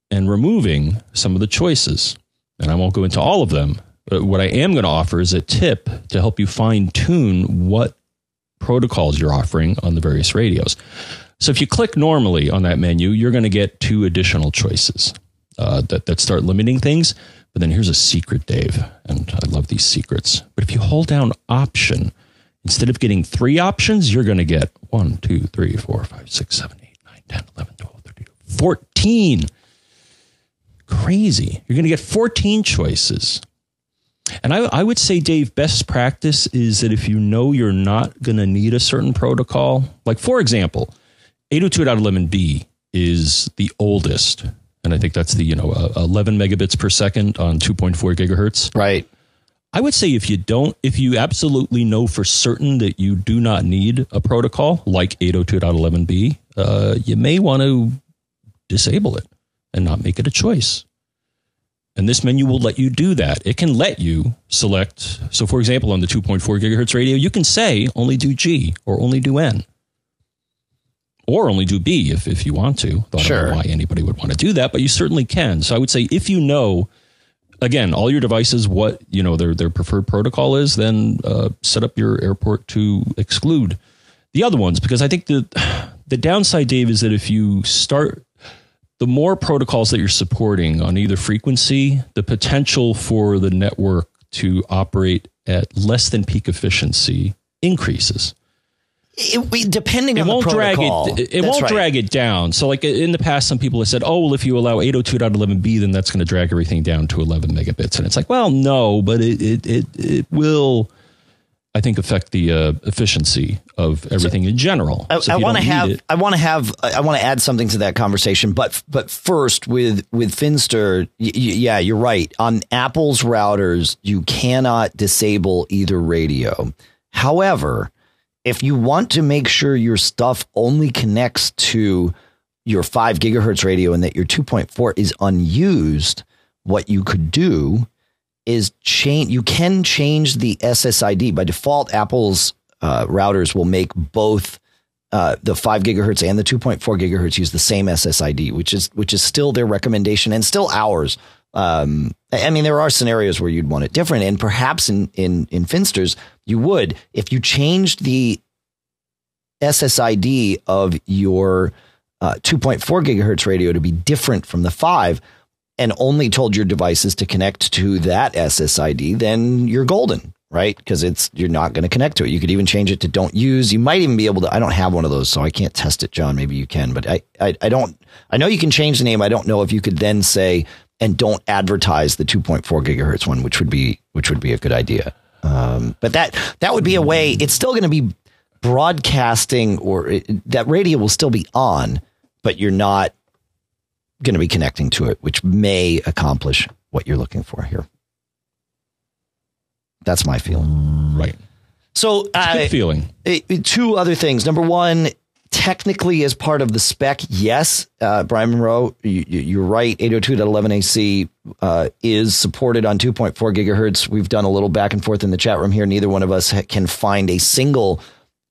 and removing some of the choices. And I won't go into all of them. But what I am going to offer is a tip to help you fine tune what protocols you're offering on the various radios. So if you click normally on that menu, you're going to get two additional choices uh, that, that start limiting things. But then here's a secret, Dave. And I love these secrets. But if you hold down option, instead of getting three options, you're going to get 1, 2, 3, 4, 5, 6, 7, 8, 9, 10, 11, 12, 13, 14 crazy. You're going to get 14 choices. And I, I would say, Dave, best practice is that if you know you're not going to need a certain protocol, like for example, 802.11b is the oldest. And I think that's the, you know, uh, 11 megabits per second on 2.4 gigahertz. right I would say if you don't, if you absolutely know for certain that you do not need a protocol like 802.11b, uh, you may want to disable it and not make it a choice. And this menu will let you do that. It can let you select. So, for example, on the 2.4 gigahertz radio, you can say only do G or only do N or only do B if, if you want to. Though I don't Sure. know why anybody would want to do that, but you certainly can. So, I would say if you know again, all your devices, what you know their their preferred protocol is, then uh, set up your airport to exclude the other ones because I think the the downside, Dave, is that if you start the more protocols that you're supporting on either frequency, the potential for the network to operate at less than peak efficiency increases. It, we, depending it on won't the drag protocol, it. It won't right. drag it down. So, like in the past, some people have said, "Oh, well, if you allow 802.11b, then that's going to drag everything down to 11 megabits." And it's like, well, no, but it it it, it will. I think affect the uh, efficiency of everything in general. I, So I want to have I want to have I want to add something to that conversation, but but first with with Finster, y- y- yeah, you're right. On Apple's routers, you cannot disable either radio. However, if you want to make sure your stuff only connects to your 5 gigahertz radio and that your 2.4 is unused, what you could do is change you can change the SSID by default Apple's uh, routers will make both uh, the 5 gigahertz and the 2.4 gigahertz use the same SSID which is which is still their recommendation and still ours um, I mean there are scenarios where you'd want it different and perhaps in in in Finster's you would if you changed the SSID of your uh, 2.4 gigahertz radio to be different from the 5 and only told your devices to connect to that SSID, then you're golden, right? Because it's you're not going to connect to it. You could even change it to don't use. You might even be able to. I don't have one of those, so I can't test it, John. Maybe you can, but I I, I don't. I know you can change the name. I don't know if you could then say and don't advertise the 2.4 gigahertz one, which would be which would be a good idea. Um, but that that would be a way. It's still going to be broadcasting, or it, that radio will still be on, but you're not going to be connecting to it, which may accomplish what you're looking for here. That's my feeling. right. So, Good uh, feeling. it- it- two other things. Number one, technically, as part of the spec, yes, uh, Brian Monroe, you, you're right. 802.11ac uh, is supported on 2.4 gigahertz. We've done a little back and forth in the chat room here. Neither one of us ha- can find a single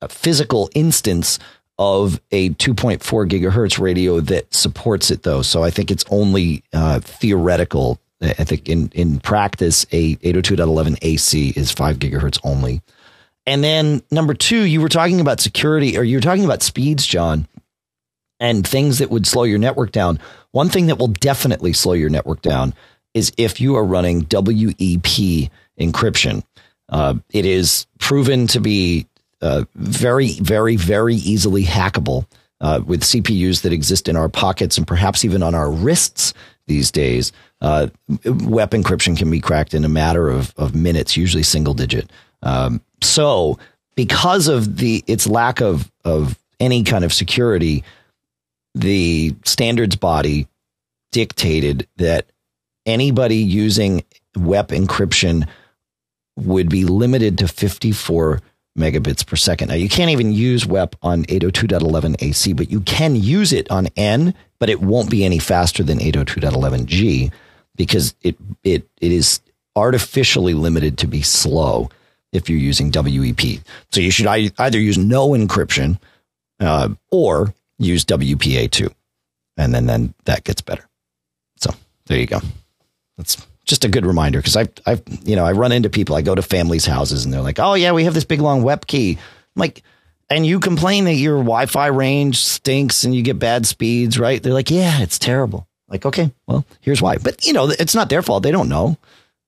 uh, physical instance of a 2.4 gigahertz radio that supports it, though. So I think it's only uh, theoretical. I I think in, in practice, a 802.11ac is 5 gigahertz only. And then number two, you were talking about security or you were talking about speeds, John, and things that would slow your network down. One thing that will definitely slow your network down is if you are running WEP encryption. Uh, it is proven to be uh, very, very, very easily hackable uh, with CPUs that exist in our pockets and perhaps even on our wrists these days. Uh, WEP encryption can be cracked in a matter of, of minutes, usually single digit. Um, so, because of the its lack of of any kind of security, the standards body dictated that anybody using WEP encryption would be limited to 54 megabits per second. Now, you can't even use WEP on 802.11ac, but you can use it on N, but it won't be any faster than 802.11g because it, it, it is artificially limited to be slow if you're using WEP. So you should either use no encryption uh, or use WPA2. And then, then that gets better. So there you go. That's just a good reminder because I've, I've, you know, I run into people. I go to families' houses and they're like, "Oh yeah, we have this big long WEP key." I'm like, and you complain that your Wi-Fi range stinks and you get bad speeds, right? They're like, "Yeah, it's terrible." Like, okay, well, here's why. But you know, it's not their fault. They don't know.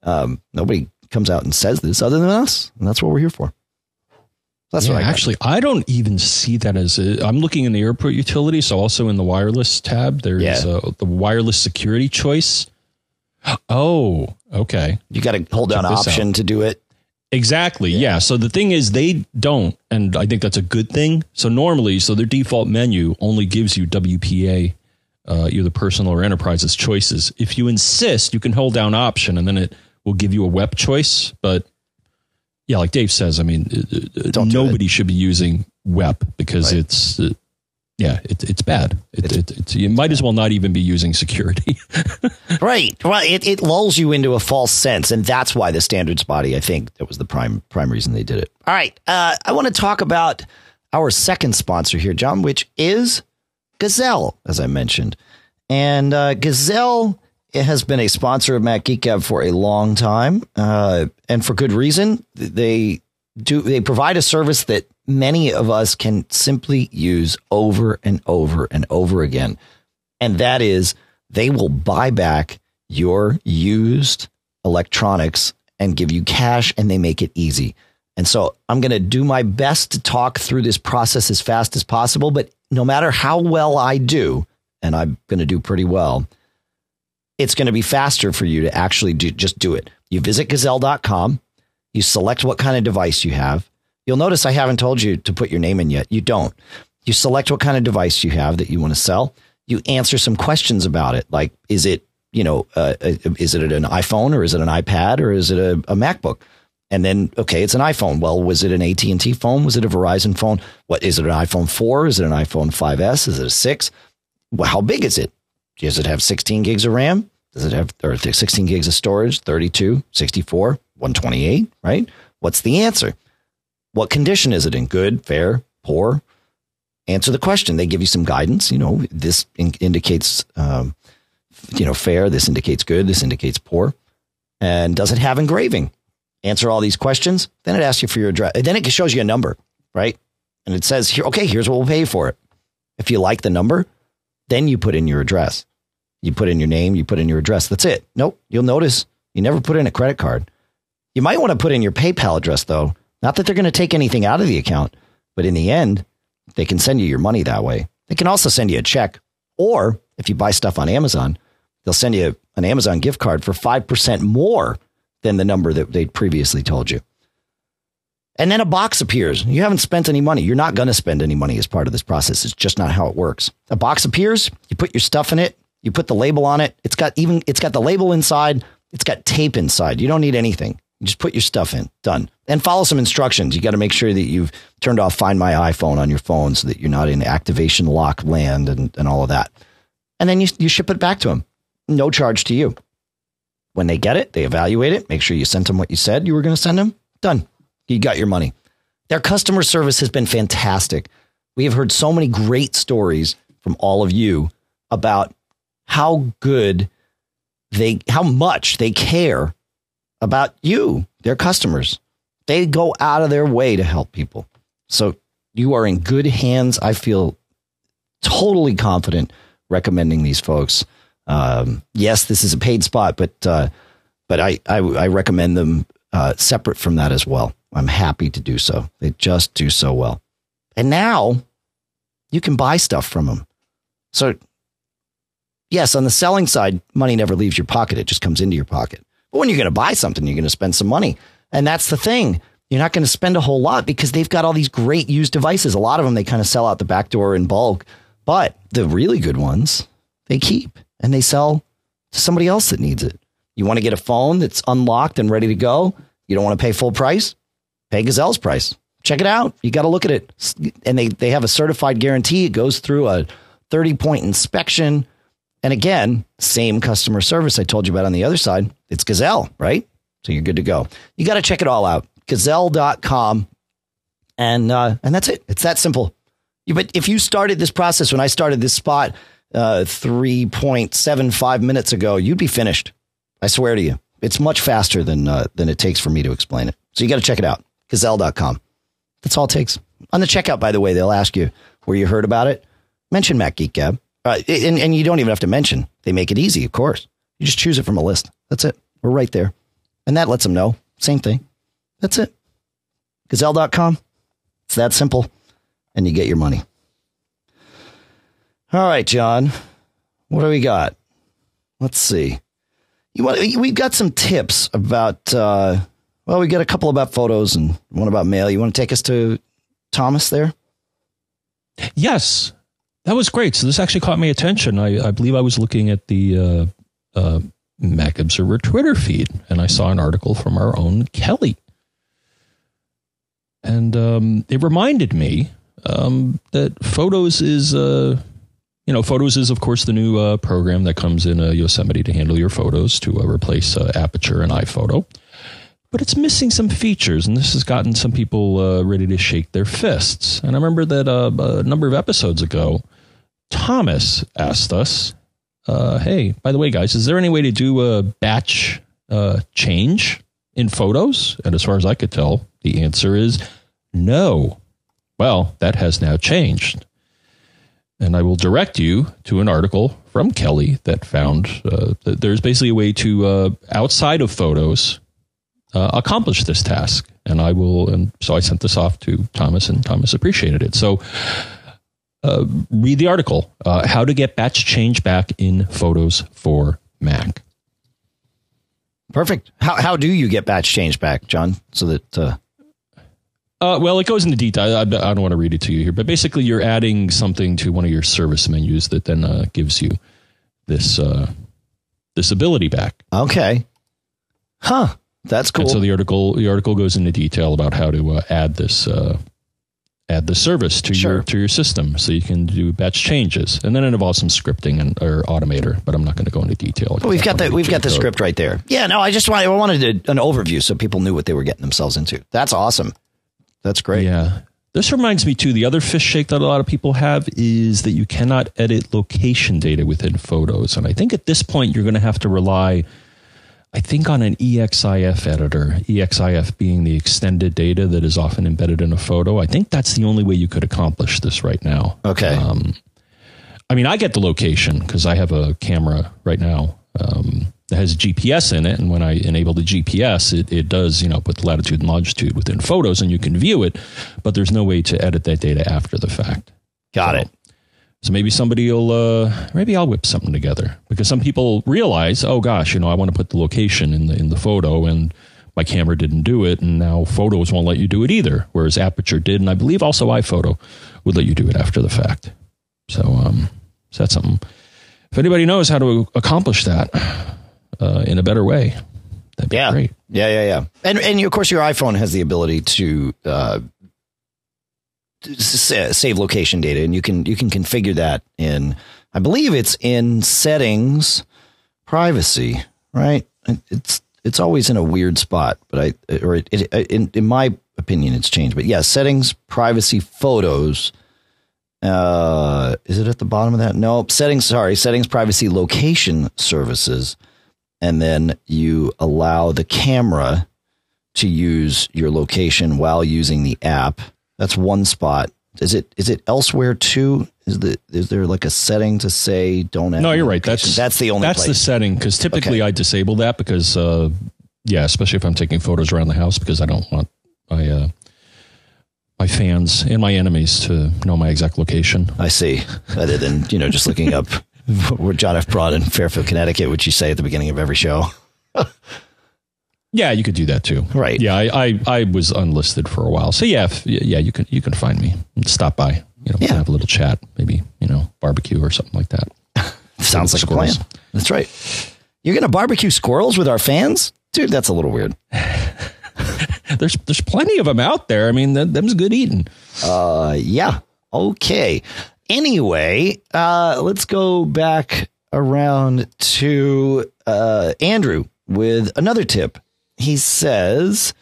Um, nobody comes out and says this other than us, and that's what we're here for. That's Yeah, what I actually, I don't even see that as a, I'm looking in the airport utility. So also in the wireless tab, there's Yeah. uh, the wireless security choice. Oh, okay. You got to hold down Check option to do it. Exactly. Yeah. So the thing is, they don't, and I think that's a good thing. So normally, so their default menu only gives you WPA, uh, either personal or enterprises choices. If you insist, you can hold down option, and then it will give you a WEP choice. But yeah, like Dave says, I mean, uh, uh, Don't nobody should be using WEP because Right. it's. Uh, yeah, it, it's bad. It, it, it's, you might as well not even be using security. Right. Well, it, it lulls you into a false sense, and that's why the standards body, I think, that was the prime prime reason they did it. All right. Uh, I want to talk about our second sponsor here, John, which is Gazelle, as I mentioned. And uh, Gazelle has been a sponsor of Mac Geek Gab for a long time, uh, and for good reason. They do they provide a service that many of us can simply use over and over and over again, and that is they will buy back your used electronics and give you cash, and they make it easy. And so I'm going to do my best to talk through this process as fast as possible. But no matter how well I do, and I'm going to do pretty well, it's going to be faster for you to actually do, just do it. You visit gazelle.com, you select what kind of device you have. You'll notice I haven't told you to put your name in yet. You don't. You select what kind of device you have that you want to sell. You answer some questions about it, like is it you know uh, uh is it an iPhone or is it an iPad or is it a, a MacBook? And then, okay, it's an iPhone. Well, was it an AT and T phone? Was it a Verizon phone? What is it? An iPhone four? Is it an iPhone 5s? Is it a six? Well, how big is it? Does it have 16 gigs of RAM? Does it have or 16 gigs of storage? 32, 64, 128? Right? What's the answer? What condition is it in? Good, fair, poor? Answer the question. They give you some guidance. You know, this in- indicates, um, you know, fair. This indicates good. This indicates poor. And does it have engraving? answer all these questions. Then it asks you for your address. Then it shows you a number, right? And it says here, okay, here's what we'll pay for it. If you like the number, then you put in your address. You put in your name, you put in your address. That's it. Nope. You'll notice you never put in a credit card. You might want to put in your PayPal address though. Not that they're going to take anything out of the account, but in the end, they can send you your money that way. They can also send you a check. Or if you buy stuff on Amazon, they'll send you an Amazon gift card for 5% more than the number that they'd previously told you. And then a box appears. You haven't spent any money. You're not going to spend any money as part of this process. It's just not how it works. A box appears, you put your stuff in it, you put the label on it. It's got even it's got the label inside, it's got tape inside. You don't need anything. You just put your stuff in. Done. And follow some instructions. You got to make sure that you've turned off Find My iPhone on your phone so that you're not in activation lock land and, and all of that. And then you, you ship it back to them. No charge to you. When they get it, they evaluate it, make sure you sent them what you said you were going to send them. Done. You got your money. Their customer service has been fantastic. We have heard so many great stories from all of you about how good they, how much they care about you, their customers. They go out of their way to help people. So you are in good hands. I feel totally confident recommending these folks. Um, yes, this is a paid spot, but uh, but I, I, I recommend them uh, separate from that as well. I'm happy to do so. They just do so well. And now you can buy stuff from them. So yes, on the selling side, money never leaves your pocket; it just comes into your pocket. But when you're going to buy something, you're going to spend some money, and that's the thing. You're not going to spend a whole lot because they've got all these great used devices. A lot of them they kind of sell out the back door in bulk, but the really good ones they keep and they sell to somebody else that needs it. You want to get a phone that's unlocked and ready to go? You don't want to pay full price? Pay Gazelle's price. Check it out. You got to look at it. And they, they have a certified guarantee. It goes through a 30 point inspection. And again, same customer service I told you about on the other side. It's Gazelle, right? So you're good to go. You got to check it all out. Gazelle.com. And, uh, and that's it. It's that simple. But if you started this process when I started this spot, uh, 3.75 minutes ago, you'd be finished. I swear to you. It's much faster than, uh, than it takes for me to explain it. So you got to check it out. Gazelle.com. That's all it takes. On the checkout, by the way, they'll ask you where you heard about it. Mention Mac Geek Gab. Uh, and, and you don't even have to mention. They make it easy, of course. You just choose it from a list. That's it. We're right there. And that lets them know. Same thing. That's it. Gazelle.com. It's that simple. And you get your money. All right, John. What do we got? Let's see. You want? We've got some tips about. Uh, well, we got a couple about photos and one about mail. You want to take us to Thomas there? Yes, that was great. So this actually caught my attention. I, I believe I was looking at the uh, uh, Mac Observer Twitter feed, and I saw an article from our own Kelly, and um, it reminded me um, that photos is uh, you know, Photos is, of course, the new uh, program that comes in uh, Yosemite to handle your photos to uh, replace Aperture and iPhoto. But it's missing some features, and this has gotten some people uh, ready to shake their fists. And I remember that uh, a number of episodes ago, Thomas asked us, "Hey, by the way, guys, is there any way to do a batch change in photos?" And as far as I could tell, the answer is no. Well, that has now changed. And I will direct you to an article from Kelly that found uh, that there's basically a way to, uh, outside of photos, uh, accomplish this task. And I will, and so I sent this off to Thomas, and Thomas appreciated it. So uh, read the article uh, How to Get Batch Change Back in Photos for Mac. Perfect. How, how do you get batch change back, John? So that. Uh... Uh, well, it goes into detail. I, I, don't want to read it to you here, but basically, you're adding something to one of your service menus that then uh, gives you this uh, this ability back. Okay. Huh. That's cool. And so the article the article goes into detail about how to uh, add this uh, add the service to sure. your to your system, so you can do batch changes, and then it involves some scripting and or automator. But I'm not going to go into detail. Well, we've got the we've got the script right there. Yeah, no, I just wanted, I wanted an overview so people knew what they were getting themselves into. That's awesome. That's great. Yeah. This reminds me too. The other fish shake that a lot of people have is that you cannot edit location data within photos, and I think at this point you're going to have to rely I think on an EXIF editor, EXIF being the extended data that is often embedded in a photo, I think that's the only way you could accomplish this right now. Okay. Um, I mean, I get the location because I have a camera right now um, that has GPS in it, and when I enable the GPS, it, it does you know put the latitude and longitude within photos, and you can view it, but there's no way to edit that data after the fact. Got so, it. So maybe somebody will, uh, maybe I'll whip something together because some people realize, oh gosh, you know, I want to put the location in the in the photo, and my camera didn't do it, and now photos won't let you do it either. Whereas Aperture did, and I believe also iPhoto would let you do it after the fact. So, um, so that's something. If anybody knows how to accomplish that uh, in a better way, that'd be yeah. great. Yeah, yeah, yeah. And and of course, your iPhone has the ability to uh, save location data, and you can you can configure that in. I believe it's in settings, privacy, right? It's it's always in a weird spot, but I or it, it, in in my opinion, it's changed. But yeah, settings, privacy, photos. Uh, is it at the bottom of that? No, settings. Sorry, settings, privacy, location services, and then you allow the camera to use your location while using the app that's one spot. Is it is it elsewhere too? Is the is there like a setting to say don't? No, you're right. That's that's the only. That's place. the setting because typically okay. I disable that because uh, yeah, especially if I'm taking photos around the house because I don't want my uh, my fans and my enemies to know my exact location. I see. Other than you know just looking up where John F. Braun in Fairfield, Connecticut, which you say at the beginning of every show. Yeah, you could do that too. Right. Yeah, I, I, I was unlisted for a while. So yeah, if, yeah, you can you can find me. Stop by. You know, yeah. have a little chat, maybe, you know, barbecue or something like that. Sounds like squirrels. a plan. That's right. You're gonna barbecue squirrels with our fans? Dude, that's a little weird. there's there's plenty of them out there. I mean, them's good eating. Uh yeah. Okay. Anyway, uh let's go back around to uh Andrew with another tip he says,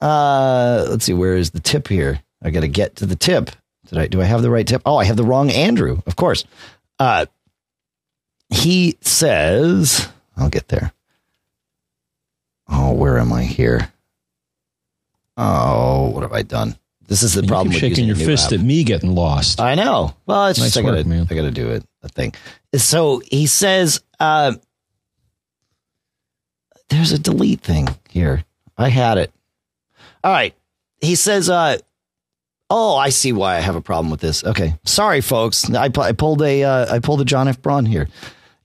uh, let's see, where is the tip here? I got to get to the tip. Did I, do I have the right tip? Oh, I have the wrong Andrew, of course. Uh, he says, I'll get there. Oh, where am I here? Oh, what have I done? This is the you problem. Keep shaking your fist app. at me getting lost. I know. Well, it's nice just I gotta, man. I gotta do it. I think. So he says, uh, there's a delete thing here. I had it. All right. He says, uh, oh, I see why I have a problem with this. Okay. Sorry, folks. I, I pulled a, uh, I pulled a John F. Braun here.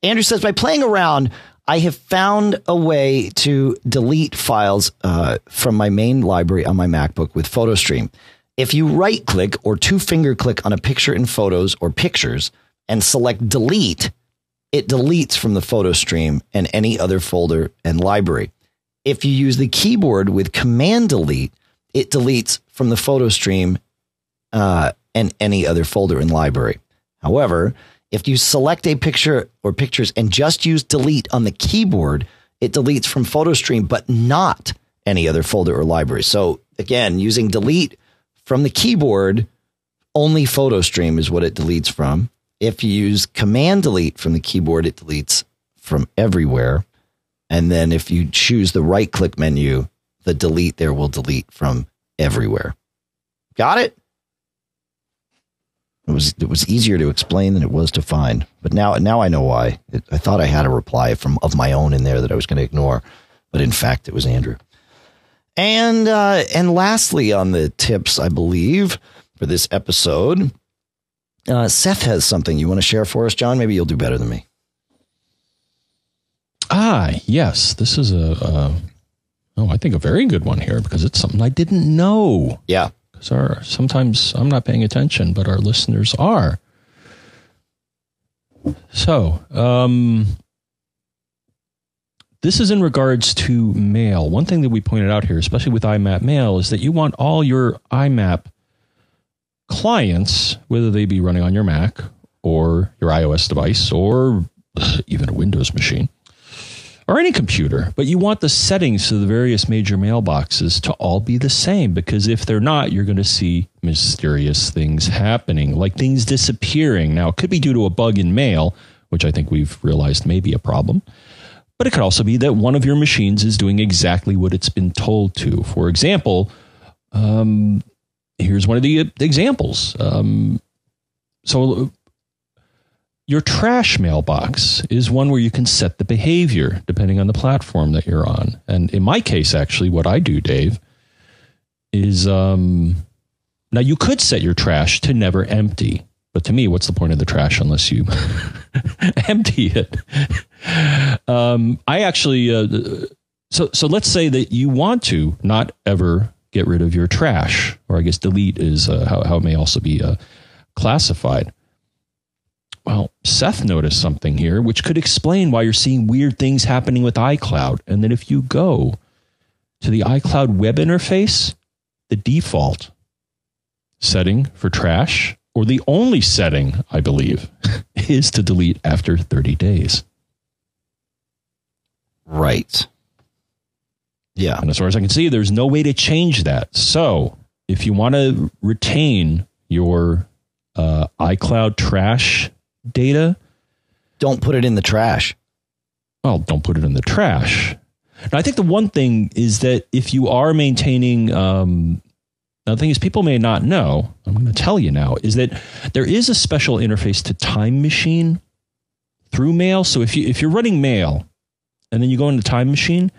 Andrew says, by playing around, I have found a way to delete files uh, from my main library on my MacBook with PhotoStream. If you right click or two finger click on a picture in Photos or Pictures and select delete, it deletes from the photo stream and any other folder and library. If you use the keyboard with command delete, it deletes from the photo stream uh, and any other folder and library. However, if you select a picture or pictures and just use delete on the keyboard, it deletes from PhotoStream, but not any other folder or library. So again, using delete from the keyboard, only PhotoStream is what it deletes from. If you use Command Delete from the keyboard, it deletes from everywhere. And then if you choose the right click menu, the delete there will delete from everywhere. Got it? It was it was easier to explain than it was to find, but now now I know why. It, I thought I had a reply from of my own in there that I was going to ignore, but in fact it was Andrew. And uh, and lastly, on the tips, I believe for this episode, uh, Seth has something you want to share for us, John. Maybe you'll do better than me. Ah, yes, this is a, a oh, I think a very good one here because it's something I didn't know. Yeah, because our sometimes I'm not paying attention, but our listeners are. So, um, this is in regards to mail. One thing that we pointed out here, especially with IMAP Mail, is that you want all your IMAP clients, whether they be running on your Mac or your iOS device or even a Windows machine or any computer, but you want the settings to the various major mailboxes to all be the same because if they're not, you're going to see mysterious things happening, like things disappearing. Now, it could be due to a bug in mail, which I think we've realized may be a problem. But it could also be that one of your machines is doing exactly what it's been told to. For example, um, here's one of the examples. Um, so, your trash mailbox is one where you can set the behavior depending on the platform that you're on. And in my case, actually, what I do, Dave, is um, now you could set your trash to never empty. But to me, what's the point of the trash unless you empty it? Um, I actually, uh, so so let's say that you want to not ever get rid of your trash, or I guess delete is uh, how how it may also be uh, classified. Well, Seth noticed something here, which could explain why you're seeing weird things happening with iCloud. And then if you go to the iCloud web interface, the default setting for trash or the only setting, I believe, is to delete after 30 days. Right. Yeah. And as far as I can see, there's no way to change that. So if you want to retain your uh, iCloud trash data, don't put it in the trash. Well, don't put it in the trash. Now, I think the one thing is that if you are maintaining um, now, the thing is, people may not know, I'm going to tell you now, is that there is a special interface to Time Machine through mail. So if, you, if you're running mail and then you go into Time Machine,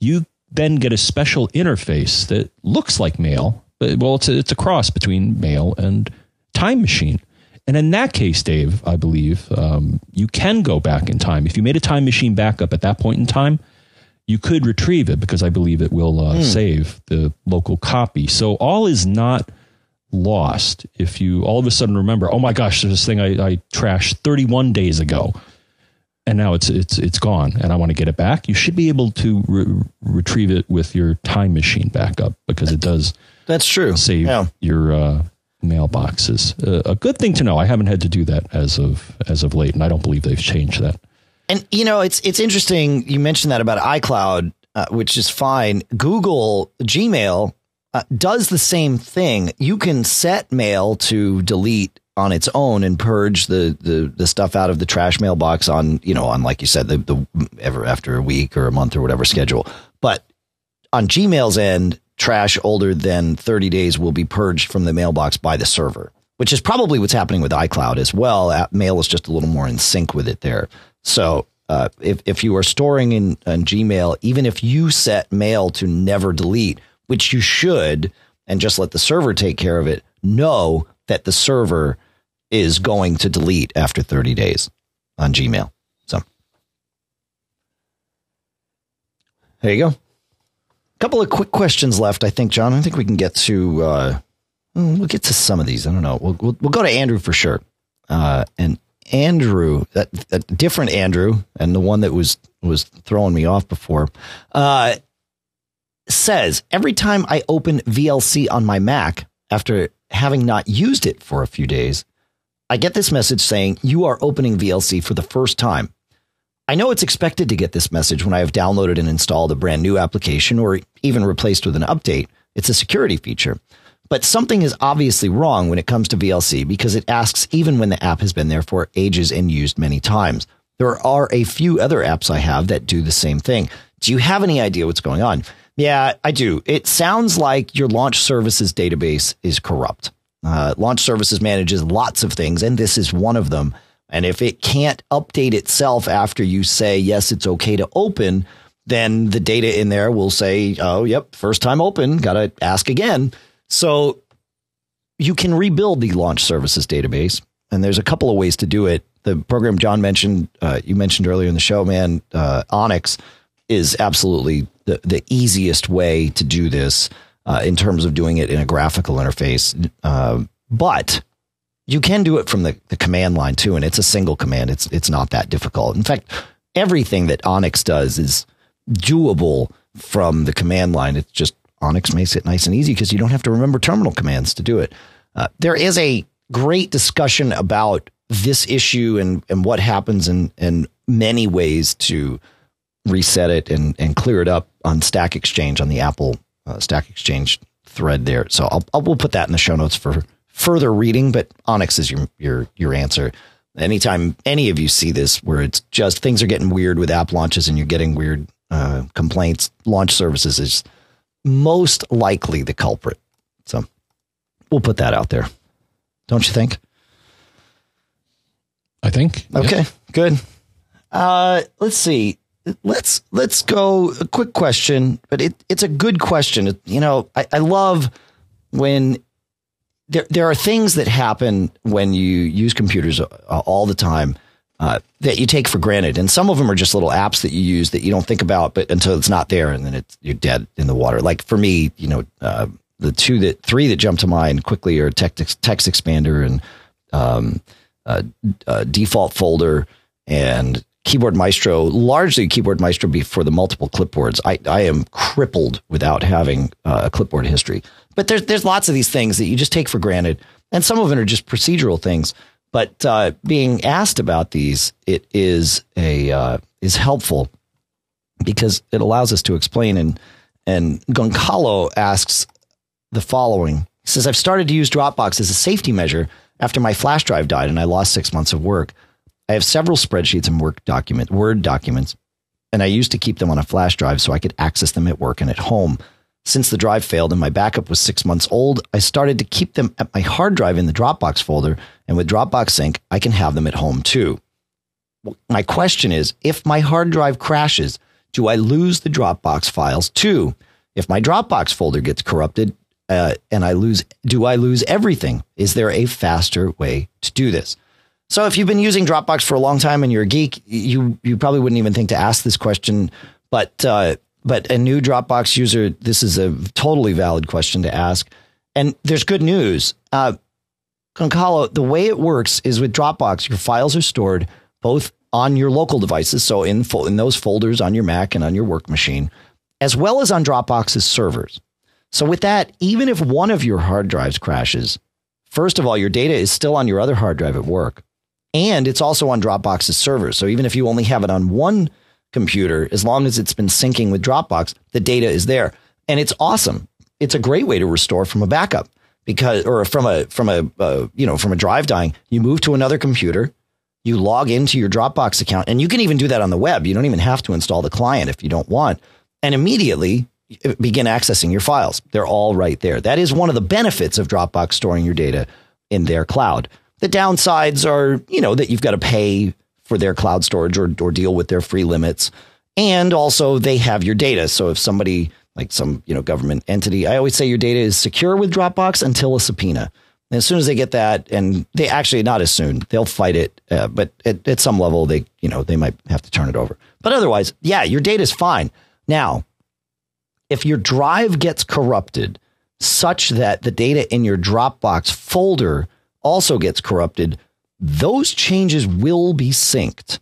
you then get a special interface that looks like mail, but well, it's a, it's a cross between mail and Time Machine. And in that case, Dave, I believe um, you can go back in time. If you made a time machine backup at that point in time, you could retrieve it because I believe it will uh, mm. save the local copy. So all is not lost if you all of a sudden remember, oh my gosh, there's this thing I, I trashed 31 days ago, and now it's it's it's gone, and I want to get it back. You should be able to re- retrieve it with your time machine backup because it does. That's true. Save yeah. your uh, mailboxes. Uh, a good thing to know. I haven't had to do that as of as of late, and I don't believe they've changed that. And you know, it's it's interesting. You mentioned that about iCloud, uh, which is fine. Google Gmail uh, does the same thing. You can set mail to delete on its own and purge the, the the stuff out of the trash mailbox on you know on like you said the the ever after a week or a month or whatever schedule. But on Gmail's end, trash older than 30 days will be purged from the mailbox by the server, which is probably what's happening with iCloud as well. Mail is just a little more in sync with it there. So uh, if, if you are storing in, in Gmail, even if you set mail to never delete, which you should, and just let the server take care of it, know that the server is going to delete after 30 days on Gmail. So there you go. A couple of quick questions left, I think, John. I think we can get to. Uh, we'll get to some of these. I don't know. We'll we'll, we'll go to Andrew for sure. Uh, and Andrew, that, that different Andrew, and the one that was was throwing me off before, uh, says every time I open VLC on my Mac after having not used it for a few days, I get this message saying you are opening VLC for the first time. I know it's expected to get this message when I have downloaded and installed a brand new application or even replaced with an update. It's a security feature. But something is obviously wrong when it comes to VLC because it asks even when the app has been there for ages and used many times. There are a few other apps I have that do the same thing. Do you have any idea what's going on? Yeah, I do. It sounds like your launch services database is corrupt. Uh, launch services manages lots of things, and this is one of them. And if it can't update itself after you say, yes, it's okay to open, then the data in there will say, oh, yep, first time open, got to ask again. So you can rebuild the launch services database. And there's a couple of ways to do it. The program John mentioned, uh, you mentioned earlier in the show, man, uh, Onyx is absolutely the, the easiest way to do this uh, in terms of doing it in a graphical interface. Uh, but you can do it from the, the command line too, and it's a single command. It's it's not that difficult. In fact, everything that Onyx does is doable from the command line. It's just Onyx makes it nice and easy because you don't have to remember terminal commands to do it. Uh, there is a great discussion about this issue and, and what happens and in many ways to reset it and, and clear it up on Stack Exchange on the Apple uh, Stack Exchange thread there. So I'll, I'll we'll put that in the show notes for further reading. But Onyx is your your your answer. Anytime any of you see this, where it's just things are getting weird with app launches and you're getting weird uh, complaints, launch services is most likely the culprit. So we'll put that out there. Don't you think? I think. Okay, yeah. good. Uh, let's see. Let's let's go. A quick question, but it, it's a good question. You know, I, I love when there there are things that happen when you use computers uh, all the time uh, that you take for granted, and some of them are just little apps that you use that you don't think about, but until it's not there, and then it's you're dead in the water. Like for me, you know, uh, the two that three that jump to mind quickly are text TextExpander and um, uh, uh, default folder and keyboard maestro largely keyboard maestro for the multiple clipboards. I, I am crippled without having uh, a clipboard history. But there's there's lots of these things that you just take for granted and some of them are just procedural things. But uh, being asked about these it is a uh, is helpful because it allows us to explain and and goncalo asks the following. He says i've started to use dropbox as a safety measure after my flash drive died and i lost six months of work I have several spreadsheets and work document, Word documents, and I used to keep them on a flash drive so I could access them at work and at home. Since the drive failed and my backup was six months old, I started to keep them at my hard drive in the Dropbox folder. And with Dropbox Sync, I can have them at home too. My question is if my hard drive crashes, do I lose the Dropbox files too? If my Dropbox folder gets corrupted uh, and I lose, do I lose everything? Is there a faster way to do this? So if you've been using Dropbox for a long time and you're a geek, you you probably wouldn't even think to ask this question. But uh, but a new Dropbox user, this is a totally valid question to ask. And there's good news. Uh, Goncalo, the way it works is with Dropbox, your files are stored both on your local devices, so in fo- in those folders on your Mac and on your work machine, as well as on Dropbox's servers. So with that, even if one of your hard drives crashes, first of all, your data is still on your other hard drive at work and it's also on Dropbox's server. So even if you only have it on one computer, as long as it's been syncing with Dropbox, the data is there. And it's awesome. It's a great way to restore from a backup because, or from a, from a, uh, you know, from a drive dying, you move to another computer, you log into your Dropbox account, and you can even do that on the web. You don't even have to install the client if you don't want. And immediately begin accessing your files. They're all right there. That is one of the benefits of Dropbox storing your data in their cloud. The downsides are, you know, that you've got to pay for their cloud storage or, or deal with their free limits. And also they have your data. So if somebody like some, you know, government entity, I always say your data is secure with Dropbox until a subpoena. And as soon as they get that, and they actually not as soon, they'll fight it. Uh, but at, at some level, they, you know, they might have to turn it over. But otherwise, yeah, your data is fine. Now, if your drive gets corrupted such that the data in your Dropbox folder also gets corrupted, those changes will be synced.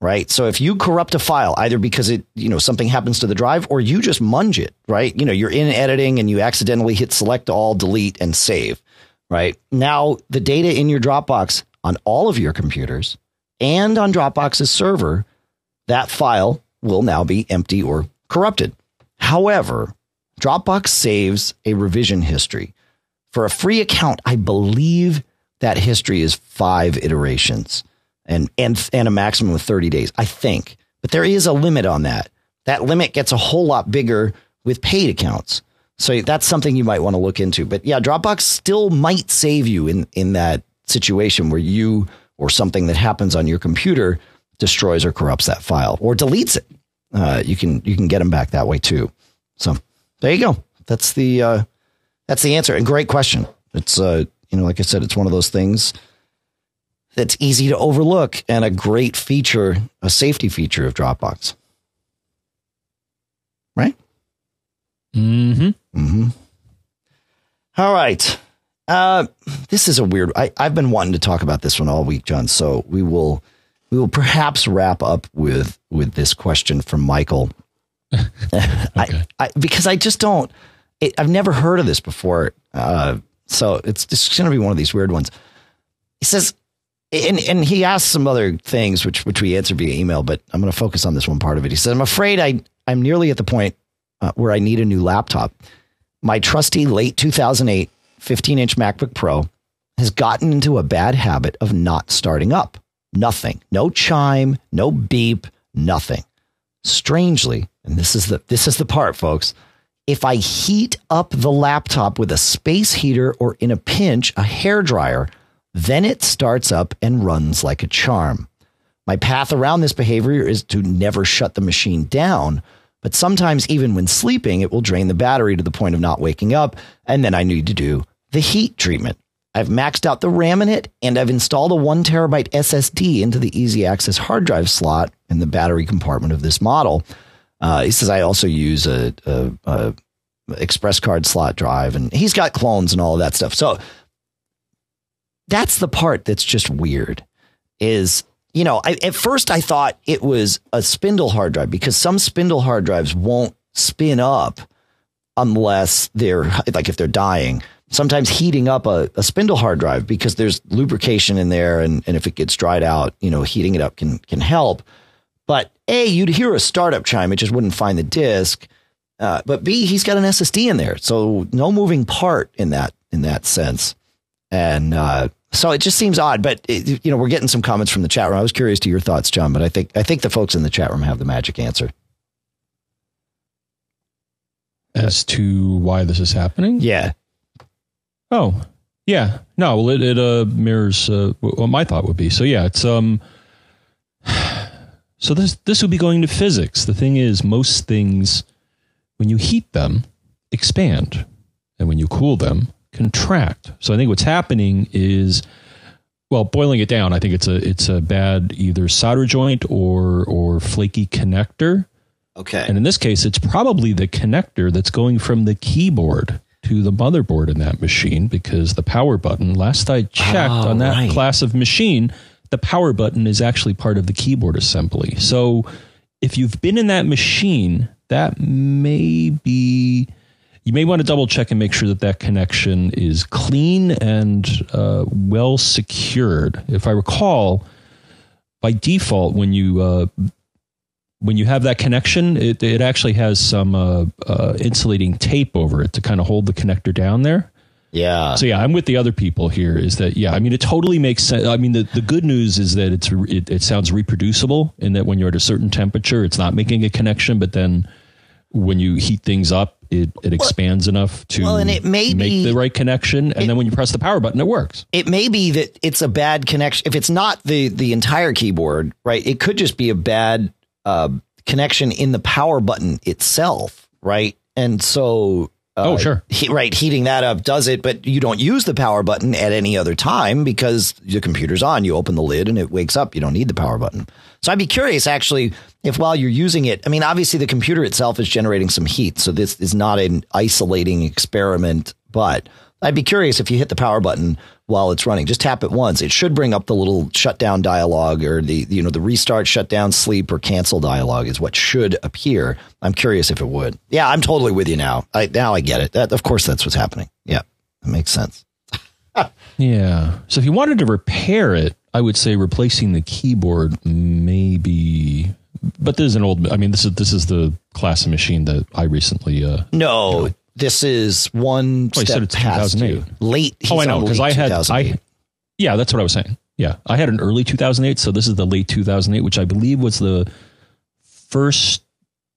Right. So if you corrupt a file, either because it, you know, something happens to the drive or you just munge it, right? You know, you're in editing and you accidentally hit select all, delete, and save. Right. Now the data in your Dropbox on all of your computers and on Dropbox's server, that file will now be empty or corrupted. However, Dropbox saves a revision history. For a free account, I believe that history is five iterations and and and a maximum of 30 days, I think. But there is a limit on that. That limit gets a whole lot bigger with paid accounts. So that's something you might want to look into. But yeah, Dropbox still might save you in in that situation where you or something that happens on your computer destroys or corrupts that file or deletes it. uh, you can you can get them back that way too. So there you go. That's the uh, that's the answer. And great question. It's uh, you know, like I said, it's one of those things that's easy to overlook and a great feature, a safety feature of Dropbox. Right? Mm-hmm. Mm-hmm. All right. Uh, this is a weird. I, I've been wanting to talk about this one all week, John. So we will we will perhaps wrap up with with this question from Michael. okay. I, I, because I just don't. It, I've never heard of this before. Uh, so it's just going to be one of these weird ones. He says, and and he asked some other things which which we answered via email, but I'm going to focus on this one part of it. He said, "I'm afraid I I'm nearly at the point uh, where I need a new laptop. My trusty late 2008 15 inch MacBook Pro has gotten into a bad habit of not starting up. Nothing, no chime, no beep, nothing. Strangely, and this is the this is the part, folks." If I heat up the laptop with a space heater or in a pinch, a hair dryer, then it starts up and runs like a charm. My path around this behavior is to never shut the machine down, but sometimes, even when sleeping, it will drain the battery to the point of not waking up, and then I need to do the heat treatment. I've maxed out the RAM in it, and I've installed a one terabyte SSD into the easy access hard drive slot in the battery compartment of this model. Uh, he says I also use a, a, a express card slot drive, and he's got clones and all of that stuff. So that's the part that's just weird is you know I, at first i thought it was a spindle hard drive because some spindle hard drives won't spin up unless they're like if they're dying sometimes heating up a, a spindle hard drive because there's lubrication in there and, and if it gets dried out you know heating it up can can help but a you'd hear a startup chime it just wouldn't find the disk uh, but b he's got an ssd in there so no moving part in that in that sense and uh, so it just seems odd. But it, you know, we're getting some comments from the chat room. I was curious to your thoughts, John, but I think I think the folks in the chat room have the magic answer as to why this is happening. Yeah. Oh, yeah. No, well, it, it uh, mirrors uh, what my thought would be. So yeah, it's um. So this this would be going to physics. The thing is, most things, when you heat them, expand, and when you cool them, contract. So I think what's happening is well, boiling it down, I think it's a it's a bad either solder joint or or flaky connector. Okay. And in this case, it's probably the connector that's going from the keyboard to the motherboard in that machine because the power button, last I checked oh, on that right. class of machine, the power button is actually part of the keyboard assembly. So if you've been in that machine, that may be you may want to double check and make sure that that connection is clean and uh, well secured. If I recall, by default, when you uh, when you have that connection, it, it actually has some uh, uh insulating tape over it to kind of hold the connector down there. Yeah. So yeah, I'm with the other people here. Is that yeah? I mean, it totally makes sense. I mean, the, the good news is that it's it, it sounds reproducible and that when you're at a certain temperature, it's not making a connection, but then when you heat things up, it, it expands well, enough to well, and it may make be, the right connection. And it, then when you press the power button, it works. It may be that it's a bad connection. If it's not the, the entire keyboard, right, it could just be a bad uh, connection in the power button itself, right? And so uh, oh, sure. He, right. Heating that up does it, but you don't use the power button at any other time because the computer's on. You open the lid and it wakes up. You don't need the power button. So I'd be curious actually if while you're using it, I mean, obviously the computer itself is generating some heat. So this is not an isolating experiment, but I'd be curious if you hit the power button while it's running. Just tap it once. It should bring up the little shutdown dialog or the you know the restart, shutdown, sleep, or cancel dialog is what should appear. I'm curious if it would. Yeah, I'm totally with you now. I now I get it. That of course that's what's happening. Yeah, that makes sense. yeah. So if you wanted to repair it, I would say replacing the keyboard maybe but this is an old I mean this is this is the class of machine that I recently uh No. You know, this is one oh, step past you. Late. Oh, I know because I had I. Yeah, that's what I was saying. Yeah, I had an early 2008, so this is the late 2008, which I believe was the first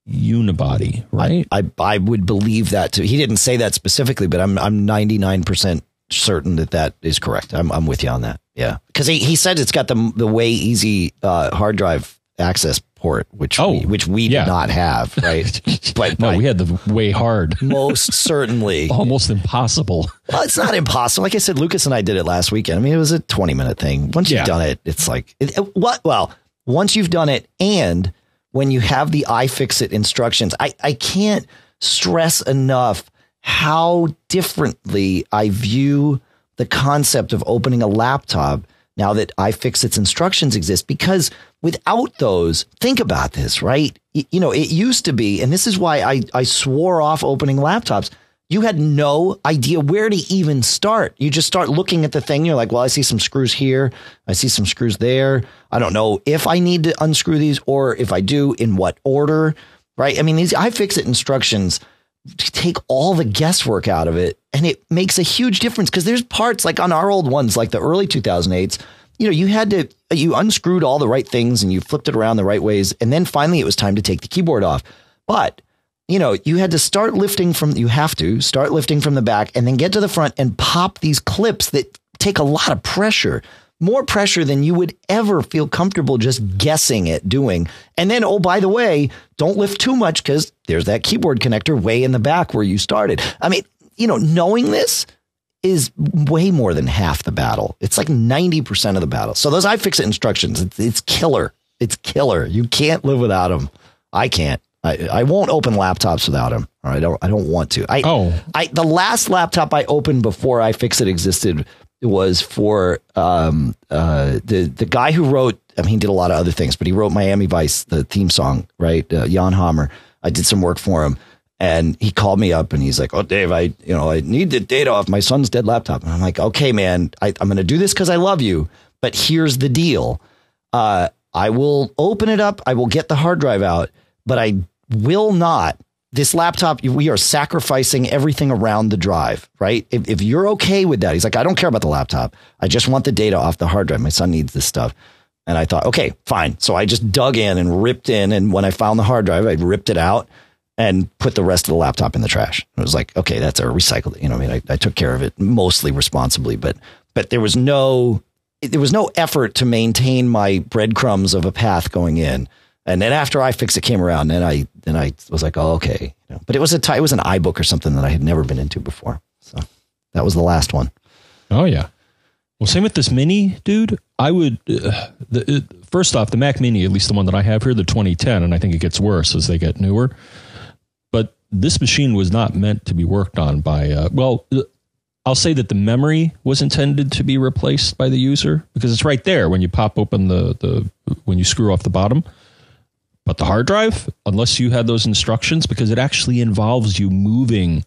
unibody, right? I, I, I would believe that too. He didn't say that specifically, but I'm I'm 99% certain that that is correct. I'm I'm with you on that. Yeah, because he, he said it's got the the way easy uh, hard drive access support, which Oh, we, which we yeah. did not have, right? but No, we had the way hard, most certainly. almost impossible. Well, it's not impossible. Like I said, Lucas and I did it last weekend. I mean, it was a 20 minute thing. Once you've done it, it's like, it, it- what? Well, once you've done it and when you have the iFixit instructions, I, I can't stress enough how differently I view the concept of opening a laptop now that iFixit's instructions exist. Because without those, think about this, right? You know, it used to be, and this is why I, I swore off opening laptops. You had no idea where to even start. You just start looking at the thing. You're like, well, I see some screws here. I see some screws there. I don't know if I need to unscrew these or if I do, in what order, right? I mean, these iFixit instructions take all the guesswork out of it and it makes a huge difference because there's parts like on our old ones like the early 2008s you know you had to you unscrewed all the right things and you flipped it around the right ways and then finally it was time to take the keyboard off. But you know you had to start lifting from you have to start lifting from the back and then get to the front and pop these clips that take a lot of pressure more pressure than you would ever feel comfortable just guessing at doing. And then, oh, by the way, don't lift too much because there's that keyboard connector way in the back where you started. I mean, you know, knowing this is way more than half the battle. It's like 90% of the battle. So those iFixit instructions, it's, it's killer. It's killer. You can't live without them. I can't. I, I won't open laptops without them. I don't. I don't want to. I, Oh. I the last laptop I opened before iFixit existed was for um, uh, the the guy who wrote. I mean, he did a lot of other things, but he wrote Miami Vice, the theme song, right? Uh, Jan Hammer. I did some work for him, and he called me up and he's like, "Oh, Dave, I you know I need the data off my son's dead laptop." And I'm like, "Okay, man, I, I'm going to do this because I love you, but here's the deal." uh, I will open it up. I will get the hard drive out, but I will not. This laptop, we are sacrificing everything around the drive, right? If, if you're okay with that, he's like, I don't care about the laptop. I just want the data off the hard drive. My son needs this stuff. And I thought, okay, fine. So I just dug in and ripped in. And when I found the hard drive, I ripped it out and put the rest of the laptop in the trash. It was like, okay, that's a recycled, you know, I mean, I, I took care of it mostly responsibly, but, but there was no, there was no effort to maintain my breadcrumbs of a path going in. And then after I fixed iFixit came around, then I, then I was like, oh, okay. You know, but it was a, t- it was an iBook or something that I had never been into before. So that was the last one. Oh yeah. Well, same with this mini, dude. I would uh, the, uh, first off the Mac Mini, at least the one that I have here, the 2010, and I think it gets worse as they get newer. But this machine was not meant to be worked on by. Uh, well, uh, I'll say that the memory was intended to be replaced by the user because it's right there when you pop open the the when you screw off the bottom. But the hard drive, unless you had those instructions, because it actually involves you moving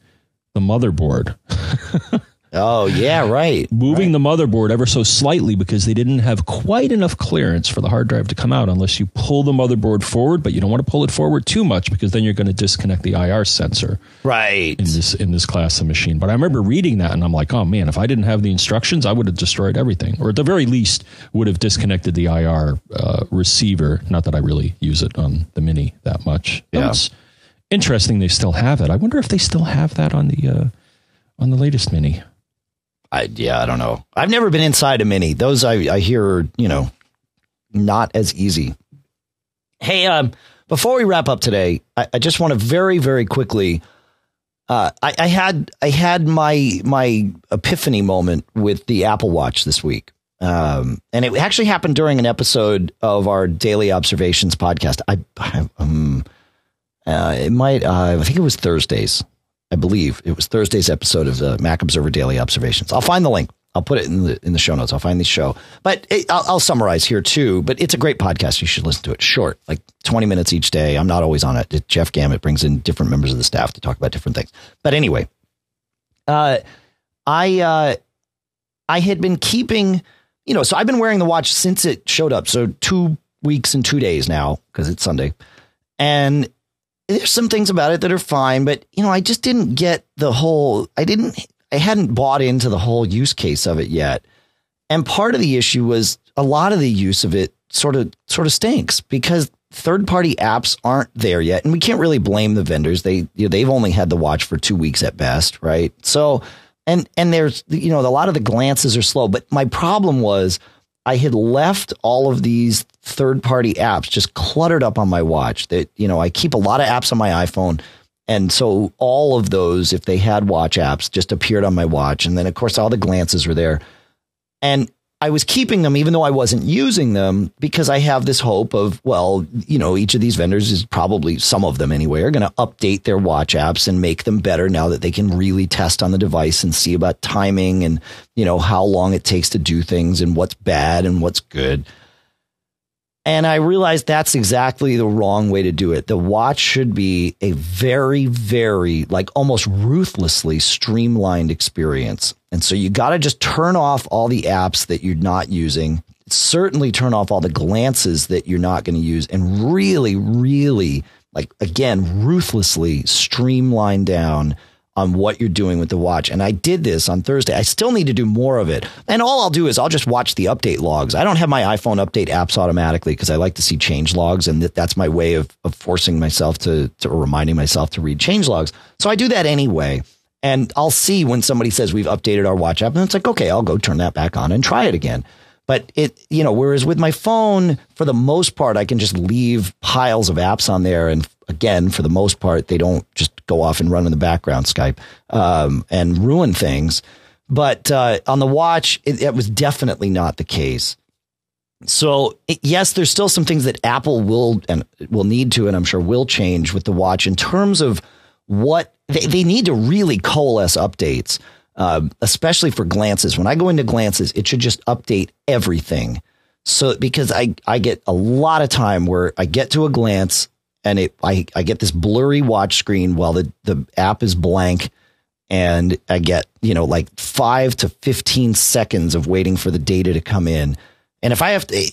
the motherboard Oh yeah, right. moving the motherboard ever so slightly because they didn't have quite enough clearance for the hard drive to come out unless you pull the motherboard forward, but you don't want to pull it forward too much because then you're going to disconnect the IR sensor Right. in this in this class of machine. But I remember reading that and I'm like, oh man, if I didn't have the instructions, I would have destroyed everything, or at the very least, would have disconnected the IR uh, receiver. Not that I really use it on the Mini that much. Yeah. It's interesting they still have it. I wonder if they still have that on the uh, on the latest Mini. I, yeah, I don't know. I've never been inside a mini. Those I, I hear are, you know, not as easy. Hey, um, before we wrap up today, I, I just want to very, very quickly. Uh, I, I had I had my my epiphany moment with the Apple Watch this week, um, and it actually happened during an episode of our Daily Observations podcast. I, I um, uh, it might uh, I think it was Thursdays. I believe it was Thursday's episode of the Mac Observer Daily Observations. I'll find the link. I'll put it in the in the show notes. I'll find the show, but it, I'll, I'll summarize here too. But it's a great podcast. You should listen to it. Short, like twenty minutes each day. I'm not always on it. Jeff Gamet brings in different members of the staff to talk about different things. But anyway, uh, I uh, I had been keeping, you know, so I've been wearing the watch since it showed up. So two weeks and two days now because it's Sunday, and there's some things about it that are fine, but you know, I just didn't get the whole. I didn't. I hadn't bought into the whole use case of it yet, and part of the issue was a lot of the use of it sort of sort of stinks because third party apps aren't there yet, and we can't really blame the vendors. They you know, they've only had the watch for two weeks at best, right? So and and there's you know a lot of the glances are slow, but my problem was I had left all of these third party apps just cluttered up on my watch. That, you know, I keep a lot of apps on my iPhone. And so all of those, if they had watch apps, just appeared on my watch. And then, of course, all the glances were there. And I was keeping them even though I wasn't using them because I have this hope of, well, you know, each of these vendors is probably some of them anyway are going to update their watch apps and make them better now that they can really test on the device and see about timing and, you know, how long it takes to do things and what's bad and what's good. And I realized that's exactly the wrong way to do it. The watch should be a very, very, like almost ruthlessly streamlined experience. And so you got to just turn off all the apps that you're not using. Certainly turn off all the glances that you're not going to use and really, really, like, again, ruthlessly streamline down on what you're doing with the watch. And I did this on Thursday. I still need to do more of it. And all I'll do is I'll just watch the update logs. I don't have my iPhone update apps automatically because I like to see change logs. And that's my way of, of forcing myself to, to reminding myself to read change logs. So I do that anyway. And I'll see when somebody says we've updated our watch app. And it's like, okay, I'll go turn that back on and try it again. But it, you know, whereas with my phone, for the most part, I can just leave piles of apps on there and again, for the most part, they don't just go off and run in the background Skype um, and ruin things. But uh, on the watch, it, it, was definitely not the case. So it, yes, there's still some things that Apple will and will need to, and I'm sure will change with the watch in terms of what they, they need to really coalesce updates, uh, especially for glances. When I go into glances, it should just update everything. So because I I get a lot of time where I get to a glance and it I, I get this blurry watch screen while the, the app is blank and I get, you know, like five to 15 seconds of waiting for the data to come in. And if I have to,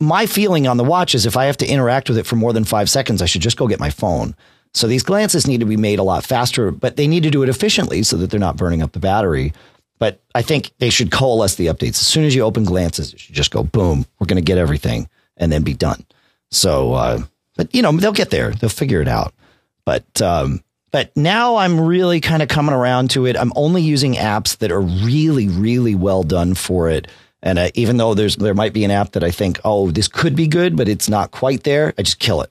my feeling on the watch is if I have to interact with it for more than five seconds, I should just go get my phone. So these glances need to be made a lot faster, but they need to do it efficiently so that they're not burning up the battery. But I think they should coalesce the updates. As soon as you open glances, it should just go, boom, we're going to get everything and then be done. So, uh, but you know, they'll get there. They'll figure it out. But um, but now I'm really kind of coming around to it. I'm only using apps that are really, really well done for it. And uh, even though there's there might be an app that I think, oh, this could be good, but it's not quite there, I just kill it.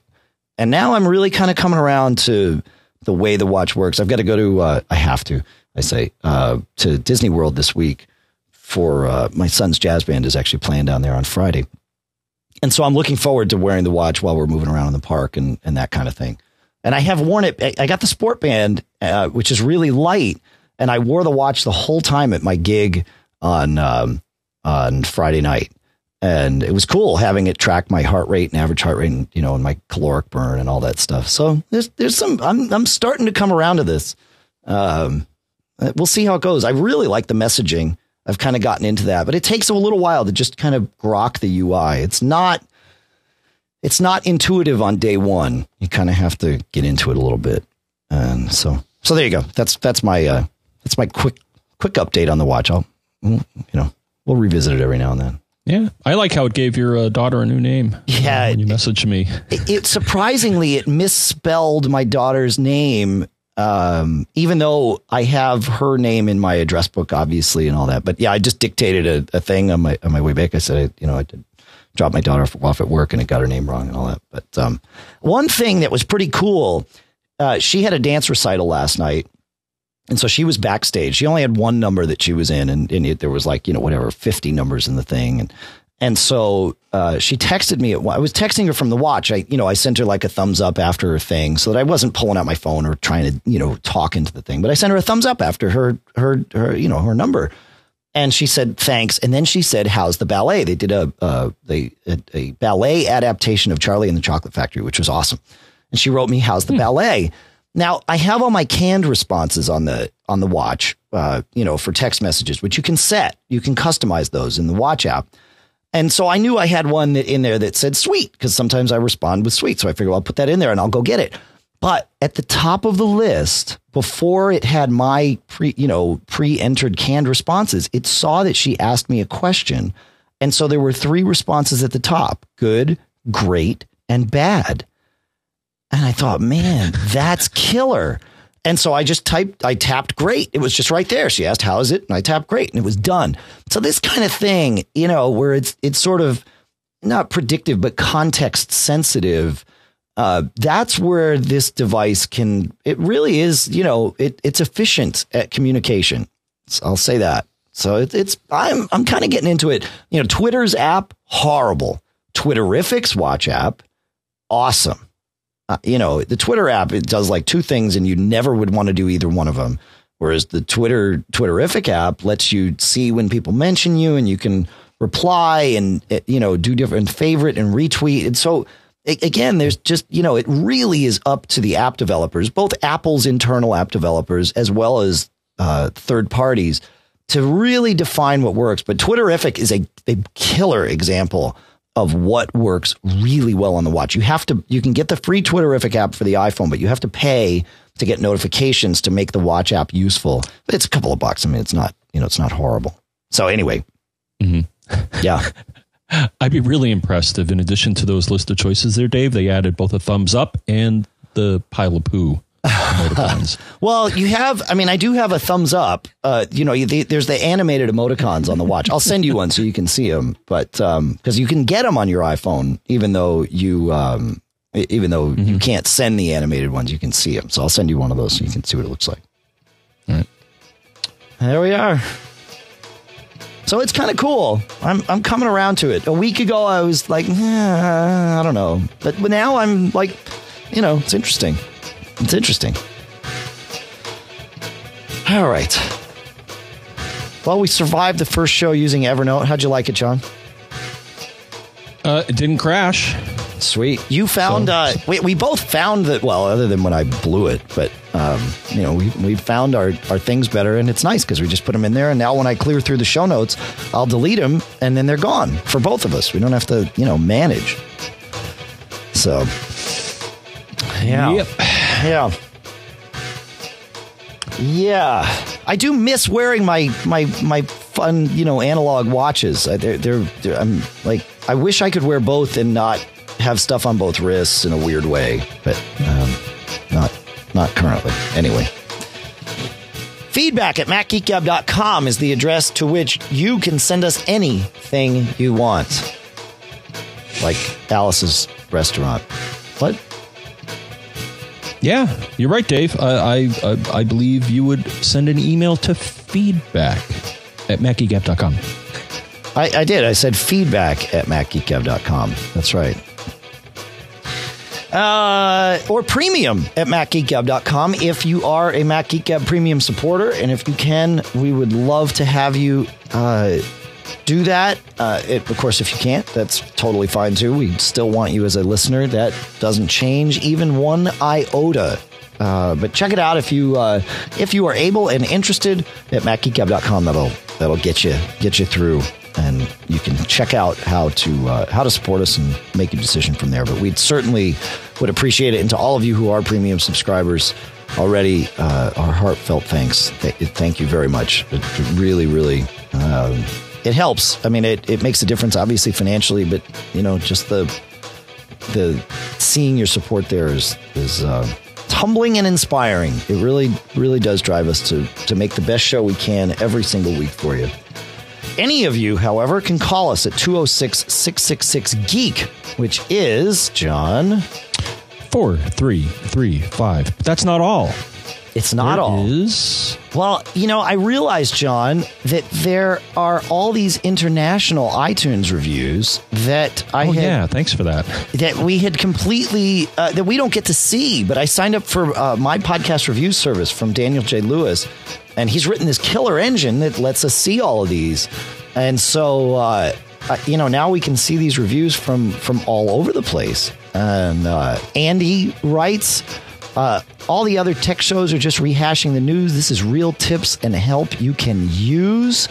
And now I'm really kind of coming around to the way the watch works. I've got to go to, uh, I have to, I say, uh, to Disney World this week for uh, my son's jazz band is actually playing down there on Friday and so I'm looking forward to wearing the watch while we're moving around in the park and, and that kind of thing. And I have worn it. I got the sport band, uh, which is really light, and I wore the watch the whole time at my gig on um, on Friday night, and it was cool having it track my heart rate and average heart rate, and you know, and my caloric burn and all that stuff. So there's there's some. I'm I'm starting to come around to this. Um, we'll see how it goes. I really like the messaging. I've kind of gotten into that, but it takes a little while to just kind of grok the UI. It's not it's not intuitive on day one. You kind of have to get into it a little bit. And so so there you go. That's that's my uh that's my quick quick update on the watch. I'll you know, we'll revisit it every now and then. Yeah, I like how it gave your uh, daughter a new name. Yeah, when you messaged me. It, it surprisingly it misspelled my daughter's name um, even though I have her name in my address book, obviously, and all that. But yeah, I just dictated a, a thing on my on my way back. I said, I, you know, I did drop my daughter off at work and it got her name wrong and all that. But um, one thing that was pretty cool, uh, she had a dance recital last night. And so she was backstage. She only had one number that she was in, and, and it, there was like, you know, whatever, 50 numbers in the thing. And and so uh, she texted me. At, I was texting her from the watch. I, you know, I sent her like a thumbs up after her thing, so that I wasn't pulling out my phone or trying to, you know, talk into the thing. But I sent her a thumbs up after her, her, her, you know, her number. And she said thanks. And then she said, "How's the ballet?" They did a, uh, they a, a, ballet adaptation of Charlie and the Chocolate Factory, which was awesome. And she wrote me, "How's the hmm. ballet?" Now I have all my canned responses on the on the watch, uh, you know, for text messages, which you can set. You can customize those in the watch app. And so I knew I had one in there that said sweet because sometimes I respond with sweet. So I figured well, I'll put that in there and I'll go get it. But at the top of the list, before it had my pre, you know, pre-entered canned responses, it saw that she asked me a question. And so there were three responses at the top: good, great, and bad. And I thought, man, that's killer. And so I just typed, I tapped great. It was just right there. She asked, how is it? And I tapped great and it was done. So this kind of thing, you know, where it's, it's sort of not predictive, but context sensitive. Uh, that's where this device can, it really is, you know, it, it's efficient at communication. So I'll say that. So it, it's, I'm, I'm kind of getting into it. You know, Twitter's app, horrible. Twitterrific's watch app, awesome uh, you know, the Twitter app it does like two things, and you never would want to do either one of them. Whereas the Twitter Twitterrific app lets you see when people mention you, and you can reply and eh, you know do different favorite and retweet. And so again, there's just you know it really is up to the app developers, both Apple's internal app developers as well as uh, third parties, to really define what works. But Twitterrific is a, a killer example of what works really well on the watch. You have to you can get the free Twitterrific app for the iPhone, but you have to pay to get notifications to make the watch app useful. It's a couple of bucks. I mean, it's not, you know, it's not horrible. So anyway. Mm-hmm. Yeah. I'd be really impressed if in addition to those list of choices there, Dave, they added both a thumbs up and the pile of poo emoticons. well, you have. I mean, I do have a thumbs up. Uh, you know, the, there's the animated emoticons on the watch. I'll send you one so you can see them. But because um, you can get them on your iPhone, even though you um, even though mm-hmm. you can't send the animated ones, you can see them. So I'll send you one of those so you can see what it looks like. All right. There we are. So it's kind of cool. I'm I'm coming around to it. A week ago, I was like, eh, I don't know, but now I'm like, you know, it's interesting. It's interesting. All right. Well, we survived the first show using Evernote. How'd you like it, John? Uh, it didn't crash. Sweet. You found, so, uh, we, we both found that, well, other than when I blew it, but, um, you know, we, we found our, our things better and it's nice because we just put them in there. And now when I clear through the show notes, I'll delete them and then they're gone for both of us. We don't have to, you know, manage. So, yeah. Yep. Yeah. Yeah. I do miss wearing my my my fun, you know, analog watches. They're, they're, they're, I'm like I wish I could wear both and not have stuff on both wrists in a weird way, but um, not not currently. Anyway. Feedback at macgeekgab.com is the address to which you can send us anything you want. Like Alice's restaurant. What? Yeah, you're right, Dave. I, I, I believe you would send an email to feedback at macgeekgab.com. I, I did. I said feedback at macgeekgab.com. That's right. Uh, or premium at macgeekgab.com if you are a MacGeekGab premium supporter. And if you can, we would love to have you uh, do that. Uh, it, of course, if you can't, that's totally fine too. We still want you as a listener. That doesn't change even one iota. Uh, but check it out if you uh, if you are able and interested at macgeekgab.com. That'll that'll get you get you through, and you can check out how to uh, how to support us and make a decision from there. But we'd certainly would appreciate it. And to all of you who are premium subscribers already, uh, our heartfelt thanks. Thank you very much. It really, really um, it helps. I mean, it, it makes a difference, obviously financially, but you know, just the the seeing your support there is is uh, humbling and inspiring. It really really does drive us to to make the best show we can every single week for you. Any of you, however, can call us at 206 666 Geek, which is, John? 4335. But that's not all. It's not there all. Is well, you know, I realized, John, that there are all these international iTunes reviews that I oh, had, yeah, thanks for that. That we had completely uh, that we don't get to see. But I signed up for uh, my podcast review service from Daniel J. Lewis, and he's written this killer engine that lets us see all of these. And so, uh, uh you know, now we can see these reviews from from all over the place. And uh, Andy writes. Uh, all the other tech shows are just rehashing the news. This is real tips and help you can use.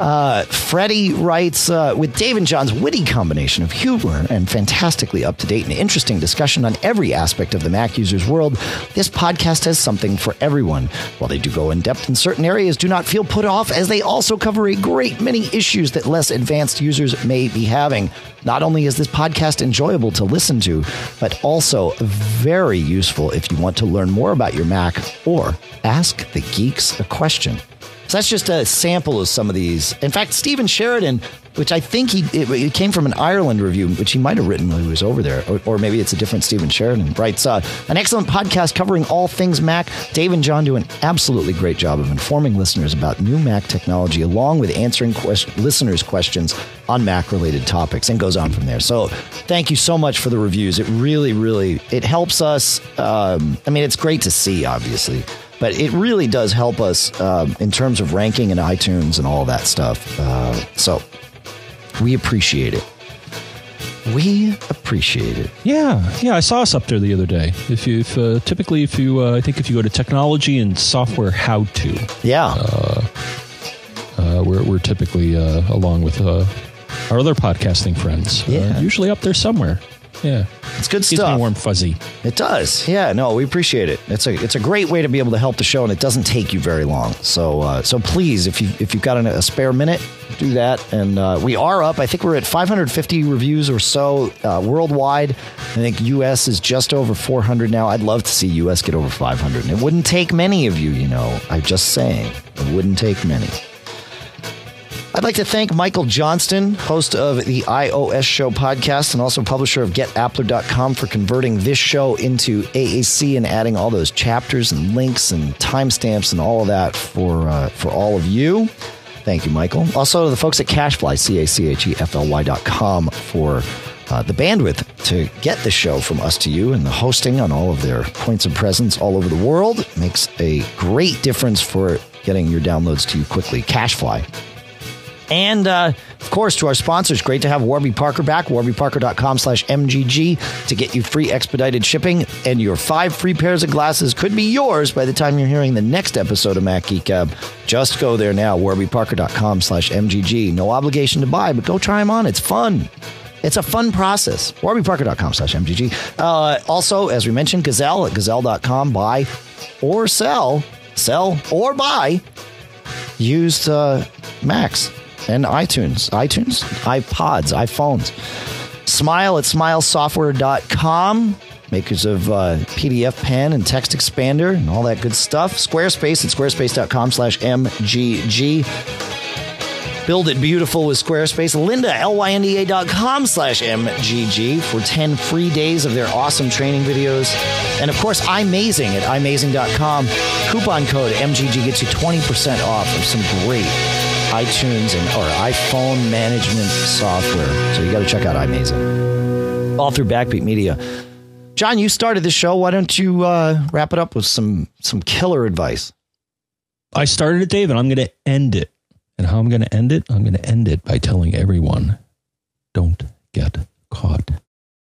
Uh, Freddie writes uh, with Dave and John's witty combination of humor and fantastically up to date and interesting discussion on every aspect of the Mac user's world. This podcast has something for everyone. While they do go in depth in certain areas, do not feel put off as they also cover a great many issues that less advanced users may be having. Not only is this podcast enjoyable to listen to, but also very useful if you want to learn more about your Mac or ask the geeks a question. So that's just a sample of some of these. In fact, Stephen Sheridan, which I think he it, it came from an Ireland review, which he might have written when he was over there, or, or maybe it's a different Stephen Sheridan. Writes uh, an excellent podcast covering all things Mac. Dave and John do an absolutely great job of informing listeners about new Mac technology, along with answering quest- listeners' questions on Mac related topics, and goes on from there. So thank you so much for the reviews. It really, really it helps us. Um, I mean, it's great to see, obviously but it really does help us um, in terms of ranking in iTunes and all that stuff. Uh, so we appreciate it. We appreciate it. Yeah, yeah. I saw us up there the other day. If you, if, uh, typically, if you, uh, I think if you go to technology and software how to, Yeah. uh, we're, we're typically uh, along with uh, our other podcasting friends. uh, Yeah. usually up there somewhere. Yeah, it's good gives me stuff. warm fuzzy. It does. Yeah, no, we appreciate it. It's a it's a great way to be able to help the show and it doesn't take you very long. So uh, so please if you if you've got an, a spare minute, do that. And uh, we are up. I think we're at 550 reviews or so uh, worldwide. I think US is just over 400 now. I'd love to see US get over 500. And it wouldn't take many of you, you know. I'm just saying. It wouldn't take many. I'd like to thank Michael Johnston, host of the iOS Show podcast and also publisher of GetAppler.com, for converting this show into AAC and adding all those chapters and links and timestamps and all of that for uh, for all of you. Thank you, Michael. Also, the folks at CacheFly, C A C H E F L Y.com, for uh, the bandwidth to get the show from us to you and the hosting on all of their points of presence all over the world. Makes a great difference for getting your downloads to you quickly. CacheFly. And uh, of course, to our sponsors, great to have Warby Parker back. WarbyParker.com slash MGG to get you free expedited shipping. And your five free pairs of glasses could be yours by the time you're hearing the next episode of Mac Geek. Just go there now, WarbyParker.com slash MGG. No obligation to buy, but go try them on. It's fun. It's a fun process. WarbyParker.com slash MGG. Uh, also, as we mentioned, Gazelle at Gazelle.com. Buy or sell, sell or buy used uh, Macs and iTunes, iTunes, iPods, iPhones. Smile at smilesoftware.com, makers of uh, PDFpen and TextExpander and all that good stuff. Squarespace at squarespace.com slash MGG. Build it beautiful with Squarespace. Lynda, L-Y-N-D-A.com slash MGG for 10 free days of their awesome training videos. And of course, iMazing at iMazing.com. Coupon code MGG gets you 20% off of some great iTunes and or iPhone management software. So you got to check out iMazing. All through Backbeat Media. John, you started the show. Why don't you uh, wrap it up with some some killer advice? I started it, Dave, and I'm going to end it. And how I'm going to end it? I'm going to end it by telling everyone don't get caught.